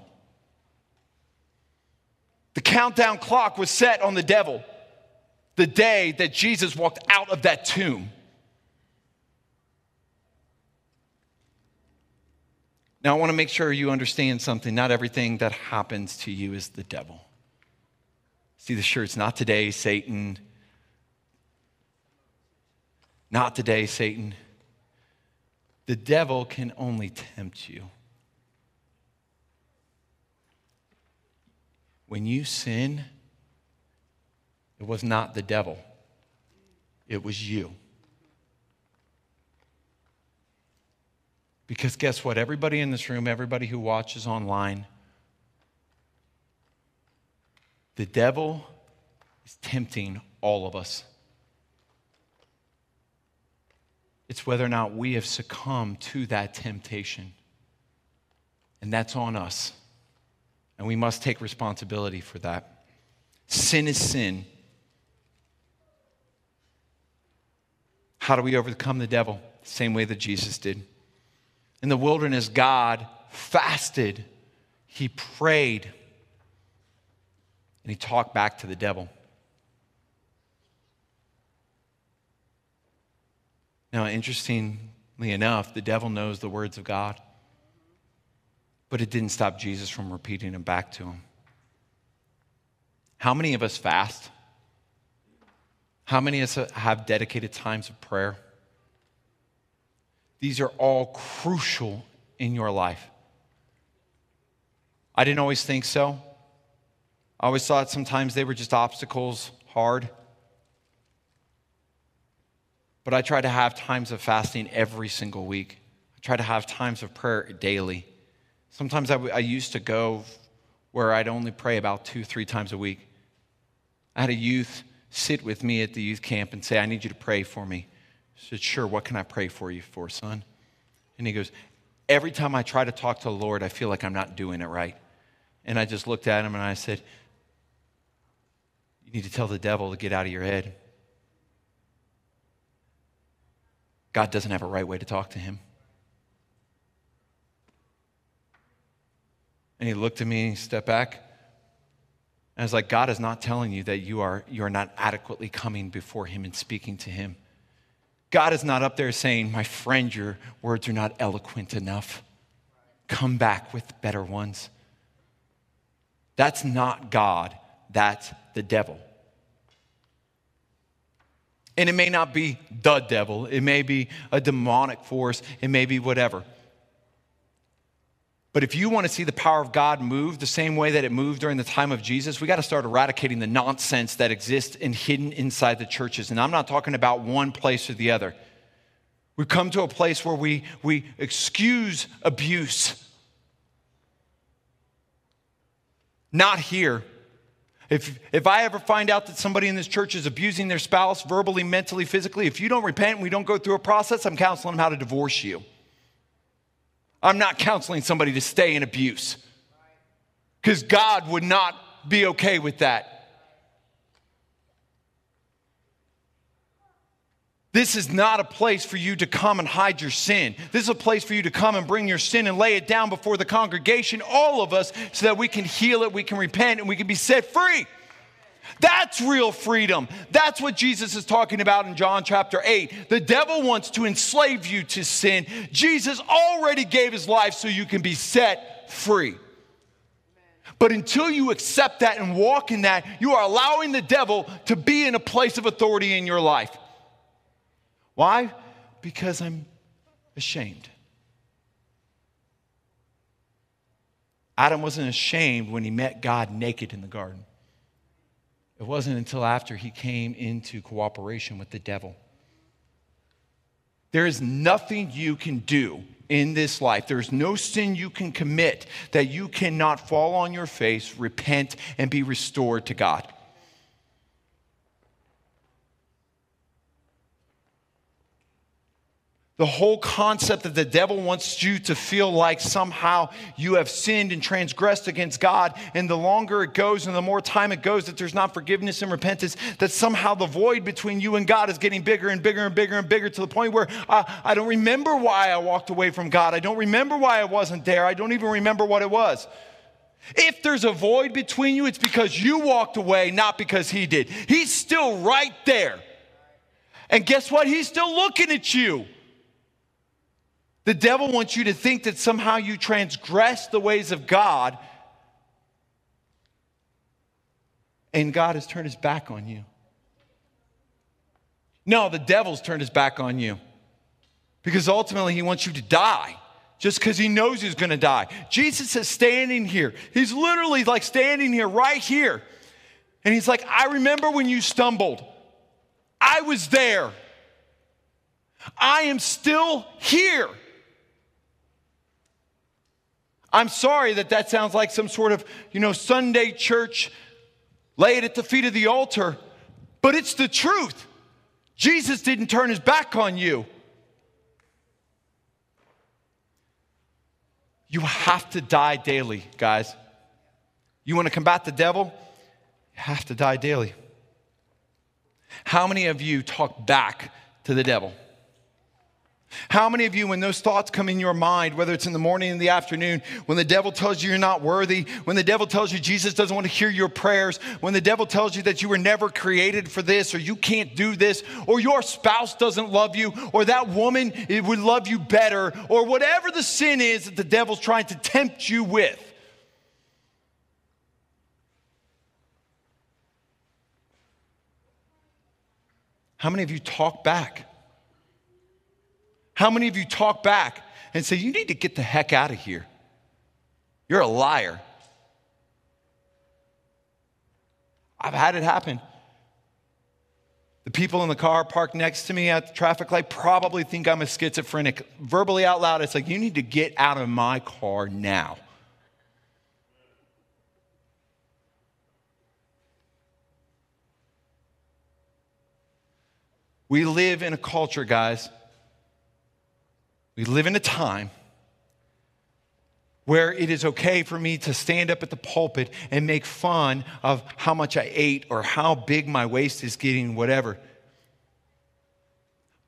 The countdown clock was set on the devil the day that Jesus walked out of that tomb. Now, I want to make sure you understand something. Not everything that happens to you is the devil. See the shirts, not today, Satan. Not today, Satan. The devil can only tempt you. When you sin, it was not the devil, it was you. Because guess what? Everybody in this room, everybody who watches online, The devil is tempting all of us. It's whether or not we have succumbed to that temptation. And that's on us. And we must take responsibility for that. Sin is sin. How do we overcome the devil? Same way that Jesus did. In the wilderness, God fasted, He prayed, and He talked back to the devil. Now, interestingly enough, the devil knows the words of God, but it didn't stop Jesus from repeating them back to him. How many of us fast? How many of us have dedicated times of prayer? These are all crucial in your life. I didn't always think so. I always thought sometimes they were just obstacles, hard. But I try to have times of fasting every single week. I try to have times of prayer daily. Sometimes I, I used to go where I'd only pray about two, three times a week. I had a youth sit with me at the youth camp and say, I need you to pray for me. I said, Sure, what can I pray for you for, son? And he goes, Every time I try to talk to the Lord, I feel like I'm not doing it right. And I just looked at him and I said, You need to tell the devil to get out of your head. God doesn't have a right way to talk to him. And he looked at me, he stepped back. And I was like, God is not telling you that you are, you are not adequately coming before him and speaking to him. God is not up there saying, My friend, your words are not eloquent enough. Come back with better ones. That's not God, that's the devil. And it may not be the devil, it may be a demonic force, it may be whatever. But if you want to see the power of God move the same way that it moved during the time of Jesus, we got to start eradicating the nonsense that exists and hidden inside the churches. And I'm not talking about one place or the other. We've come to a place where we, we excuse abuse. Not here. If, if I ever find out that somebody in this church is abusing their spouse verbally, mentally, physically, if you don't repent and we don't go through a process, I'm counseling them how to divorce you. I'm not counseling somebody to stay in abuse because God would not be okay with that. This is not a place for you to come and hide your sin. This is a place for you to come and bring your sin and lay it down before the congregation, all of us, so that we can heal it, we can repent, and we can be set free. That's real freedom. That's what Jesus is talking about in John chapter 8. The devil wants to enslave you to sin. Jesus already gave his life so you can be set free. But until you accept that and walk in that, you are allowing the devil to be in a place of authority in your life. Why? Because I'm ashamed. Adam wasn't ashamed when he met God naked in the garden. It wasn't until after he came into cooperation with the devil. There is nothing you can do in this life. There's no sin you can commit that you cannot fall on your face, repent, and be restored to God. The whole concept that the devil wants you to feel like somehow you have sinned and transgressed against God, and the longer it goes and the more time it goes that there's not forgiveness and repentance, that somehow the void between you and God is getting bigger and bigger and bigger and bigger to the point where uh, I don't remember why I walked away from God. I don't remember why I wasn't there. I don't even remember what it was. If there's a void between you, it's because you walked away, not because He did. He's still right there. And guess what? He's still looking at you. The devil wants you to think that somehow you transgress the ways of God and God has turned his back on you. No, the devil's turned his back on you because ultimately he wants you to die just because he knows he's going to die. Jesus is standing here. He's literally like standing here, right here. And he's like, I remember when you stumbled. I was there. I am still here. I'm sorry that that sounds like some sort of, you know, Sunday church lay it at the feet of the altar, but it's the truth. Jesus didn't turn his back on you. You have to die daily, guys. You want to combat the devil? You have to die daily. How many of you talk back to the devil? How many of you, when those thoughts come in your mind, whether it's in the morning in the afternoon, when the devil tells you you're not worthy, when the devil tells you Jesus doesn't want to hear your prayers, when the devil tells you that you were never created for this, or you can't do this, or your spouse doesn't love you, or that woman would love you better, or whatever the sin is that the devil's trying to tempt you with. How many of you talk back? How many of you talk back and say, You need to get the heck out of here? You're a liar. I've had it happen. The people in the car parked next to me at the traffic light probably think I'm a schizophrenic. Verbally out loud, it's like, You need to get out of my car now. We live in a culture, guys we live in a time where it is okay for me to stand up at the pulpit and make fun of how much I ate or how big my waist is getting, whatever.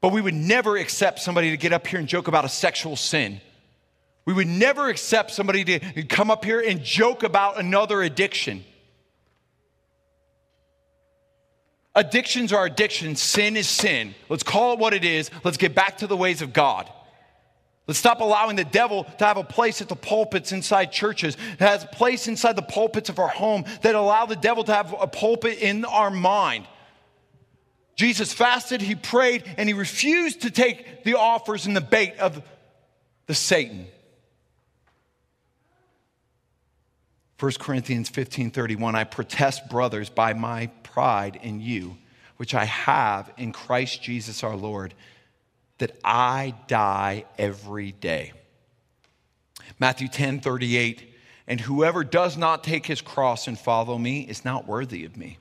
But we would never accept somebody to get up here and joke about a sexual sin. We would never accept somebody to come up here and joke about another addiction. Addictions are addictions, sin is sin. Let's call it what it is. Let's get back to the ways of God. Let's stop allowing the devil to have a place at the pulpits inside churches, that has a place inside the pulpits of our home, that allow the devil to have a pulpit in our mind. Jesus fasted, he prayed, and he refused to take the offers and the bait of the Satan. 1 Corinthians 15 31, I protest, brothers, by my pride in you, which I have in Christ Jesus our Lord that I die every day. Matthew 10 38, and whoever does not take his cross and follow me is not worthy of me.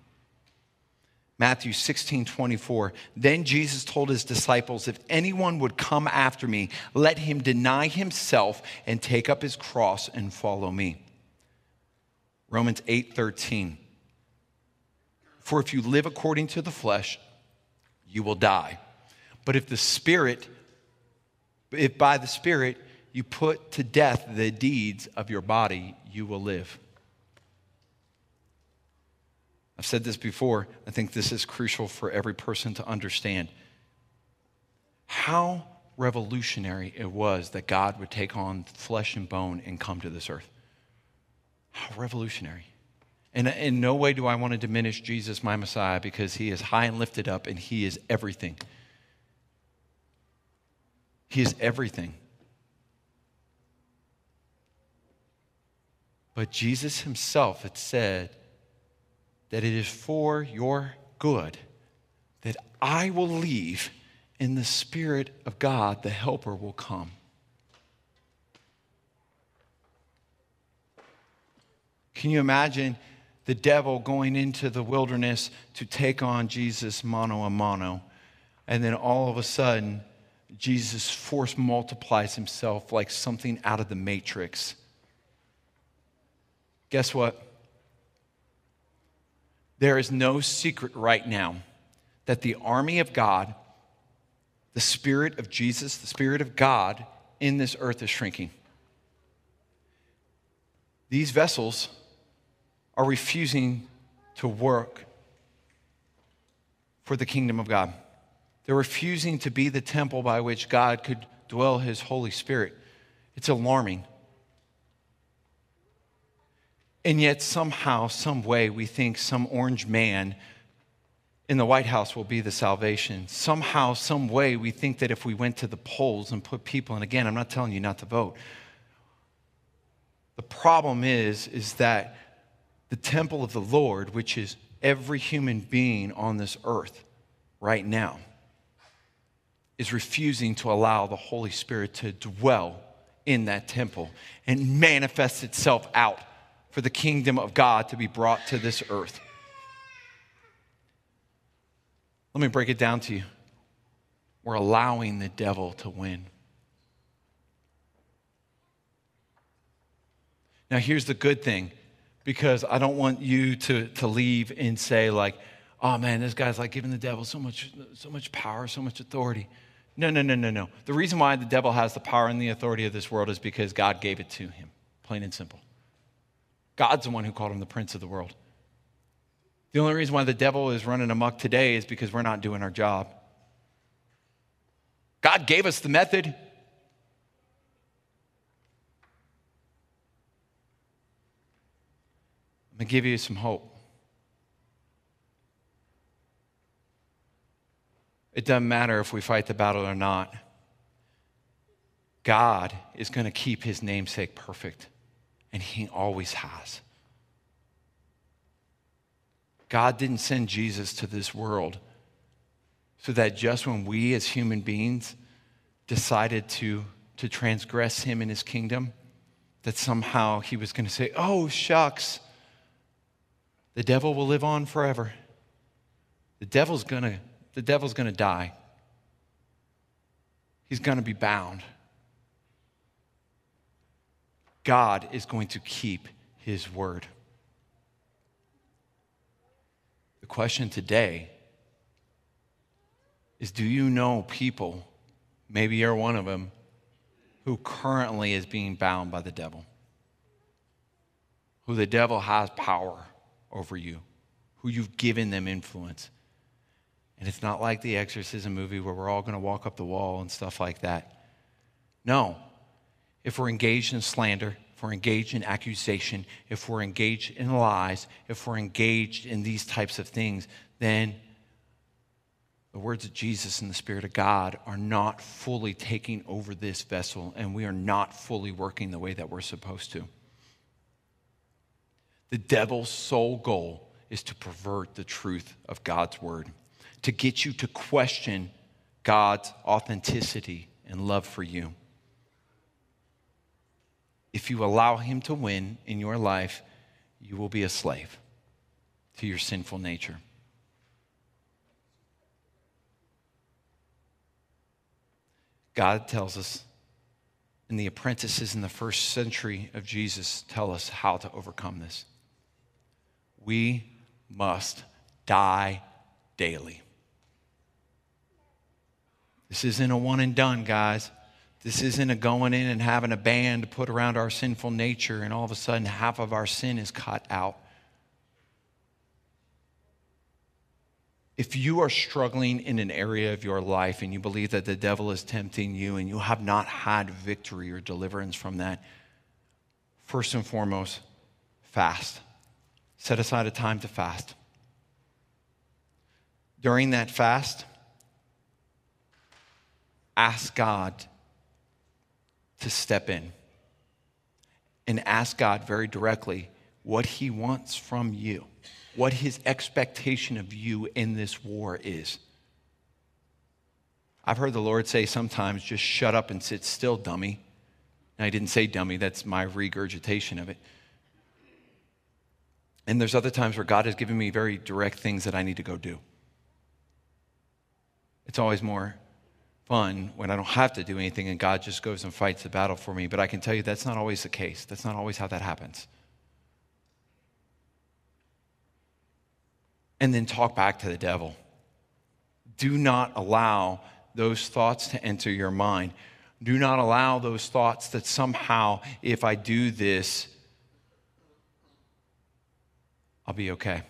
Matthew 16 24, then Jesus told his disciples, If anyone would come after me, let him deny himself and take up his cross and follow me. Romans 8 13, for if you live according to the flesh, you will die. But if the Spirit, if by the Spirit you put to death the deeds of your body, you will live. I've said this before. I think this is crucial for every person to understand. How revolutionary it was that God would take on flesh and bone and come to this earth. How revolutionary. And in no way do I want to diminish Jesus, my Messiah, because he is high and lifted up and he is everything. He is everything. But Jesus himself had said that it is for your good that I will leave and the Spirit of God, the Helper, will come. Can you imagine the devil going into the wilderness to take on Jesus mano a mano? And then all of a sudden, Jesus force multiplies himself like something out of the matrix. Guess what? There is no secret right now that the army of God, the Spirit of Jesus, the Spirit of God in this earth is shrinking. These vessels are refusing to work for the kingdom of God. They're refusing to be the temple by which God could dwell his Holy Spirit. It's alarming. And yet, somehow, some way, we think some orange man in the White House will be the salvation. Somehow, some way, we think that if we went to the polls and put people, and again, I'm not telling you not to vote. The problem is, is that the temple of the Lord, which is every human being on this earth right now, is refusing to allow the Holy Spirit to dwell in that temple and manifest itself out for the kingdom of God to be brought to this earth. Let me break it down to you. We're allowing the devil to win. Now, here's the good thing because I don't want you to, to leave and say, like, oh man, this guy's like giving the devil so much, so much power, so much authority. No, no, no, no, no. The reason why the devil has the power and the authority of this world is because God gave it to him, plain and simple. God's the one who called him the prince of the world. The only reason why the devil is running amok today is because we're not doing our job. God gave us the method. I'm going to give you some hope. It doesn't matter if we fight the battle or not. God is going to keep his namesake perfect, and he always has. God didn't send Jesus to this world so that just when we as human beings decided to, to transgress him in his kingdom, that somehow he was going to say, Oh, shucks, the devil will live on forever. The devil's going to the devil's going to die. He's going to be bound. God is going to keep his word. The question today is do you know people, maybe you're one of them, who currently is being bound by the devil? Who the devil has power over you, who you've given them influence. And it's not like the exorcism movie where we're all going to walk up the wall and stuff like that. No. If we're engaged in slander, if we're engaged in accusation, if we're engaged in lies, if we're engaged in these types of things, then the words of Jesus and the Spirit of God are not fully taking over this vessel, and we are not fully working the way that we're supposed to. The devil's sole goal is to pervert the truth of God's word to get you to question God's authenticity and love for you. If you allow Him to win in your life, you will be a slave to your sinful nature. God tells us, and the apprentices in the first century of Jesus tell us how to overcome this. We must die daily. This isn't a one and done, guys. This isn't a going in and having a band put around our sinful nature and all of a sudden half of our sin is cut out. If you are struggling in an area of your life and you believe that the devil is tempting you and you have not had victory or deliverance from that, first and foremost, fast. Set aside a time to fast. During that fast, ask God to step in and ask God very directly what He wants from you, what His expectation of you in this war is. I've heard the Lord say sometimes, just shut up and sit still, dummy. I didn't say dummy, that's my regurgitation of it. And there's other times where God has given me very direct things that I need to go do. It's always more fun when I don't have to do anything and God just goes and fights the battle for me. But I can tell you that's not always the case. That's not always how that happens. And then talk back to the devil. Do not allow those thoughts to enter your mind. Do not allow those thoughts that somehow, if I do this, I'll be okay.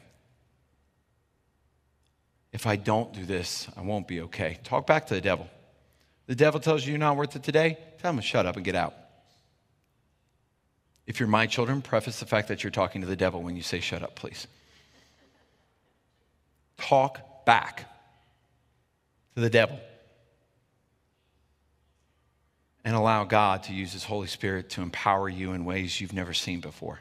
If I don't do this, I won't be okay. Talk back to the devil. The devil tells you you're not worth it today, tell him to shut up and get out. If you're my children, preface the fact that you're talking to the devil when you say shut up, please. Talk back to the devil and allow God to use His Holy Spirit to empower you in ways you've never seen before.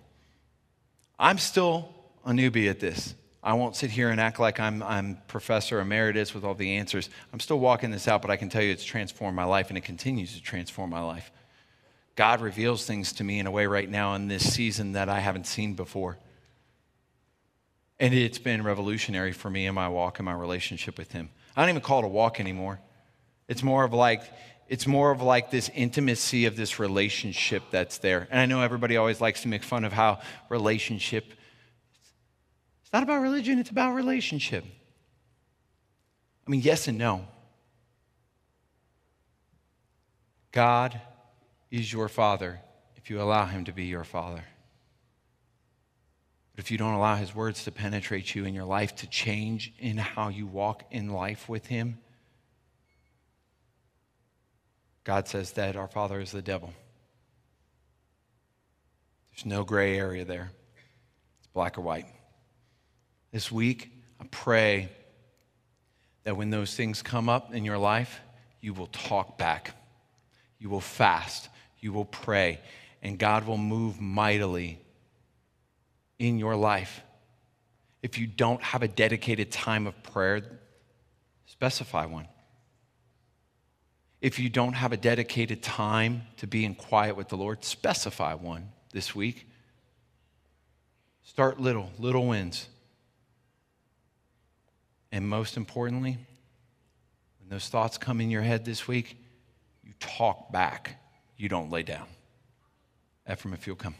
I'm still a newbie at this. I won't sit here and act like I'm, I'm professor emeritus with all the answers. I'm still walking this out, but I can tell you it's transformed my life and it continues to transform my life. God reveals things to me in a way right now in this season that I haven't seen before. And it's been revolutionary for me in my walk and my relationship with Him. I don't even call it a walk anymore. It's more of like, it's more of like this intimacy of this relationship that's there. And I know everybody always likes to make fun of how relationship, it's not about religion, it's about relationship. I mean, yes and no. God is your father if you allow him to be your father. But if you don't allow his words to penetrate you in your life, to change in how you walk in life with him, God says that our father is the devil. There's no gray area there, it's black or white. This week, I pray that when those things come up in your life, you will talk back, you will fast, you will pray, and God will move mightily in your life. If you don't have a dedicated time of prayer, specify one. If you don't have a dedicated time to be in quiet with the Lord, specify one this week. Start little, little wins. And most importantly, when those thoughts come in your head this week, you talk back, you don't lay down. Ephraim, if you'll come.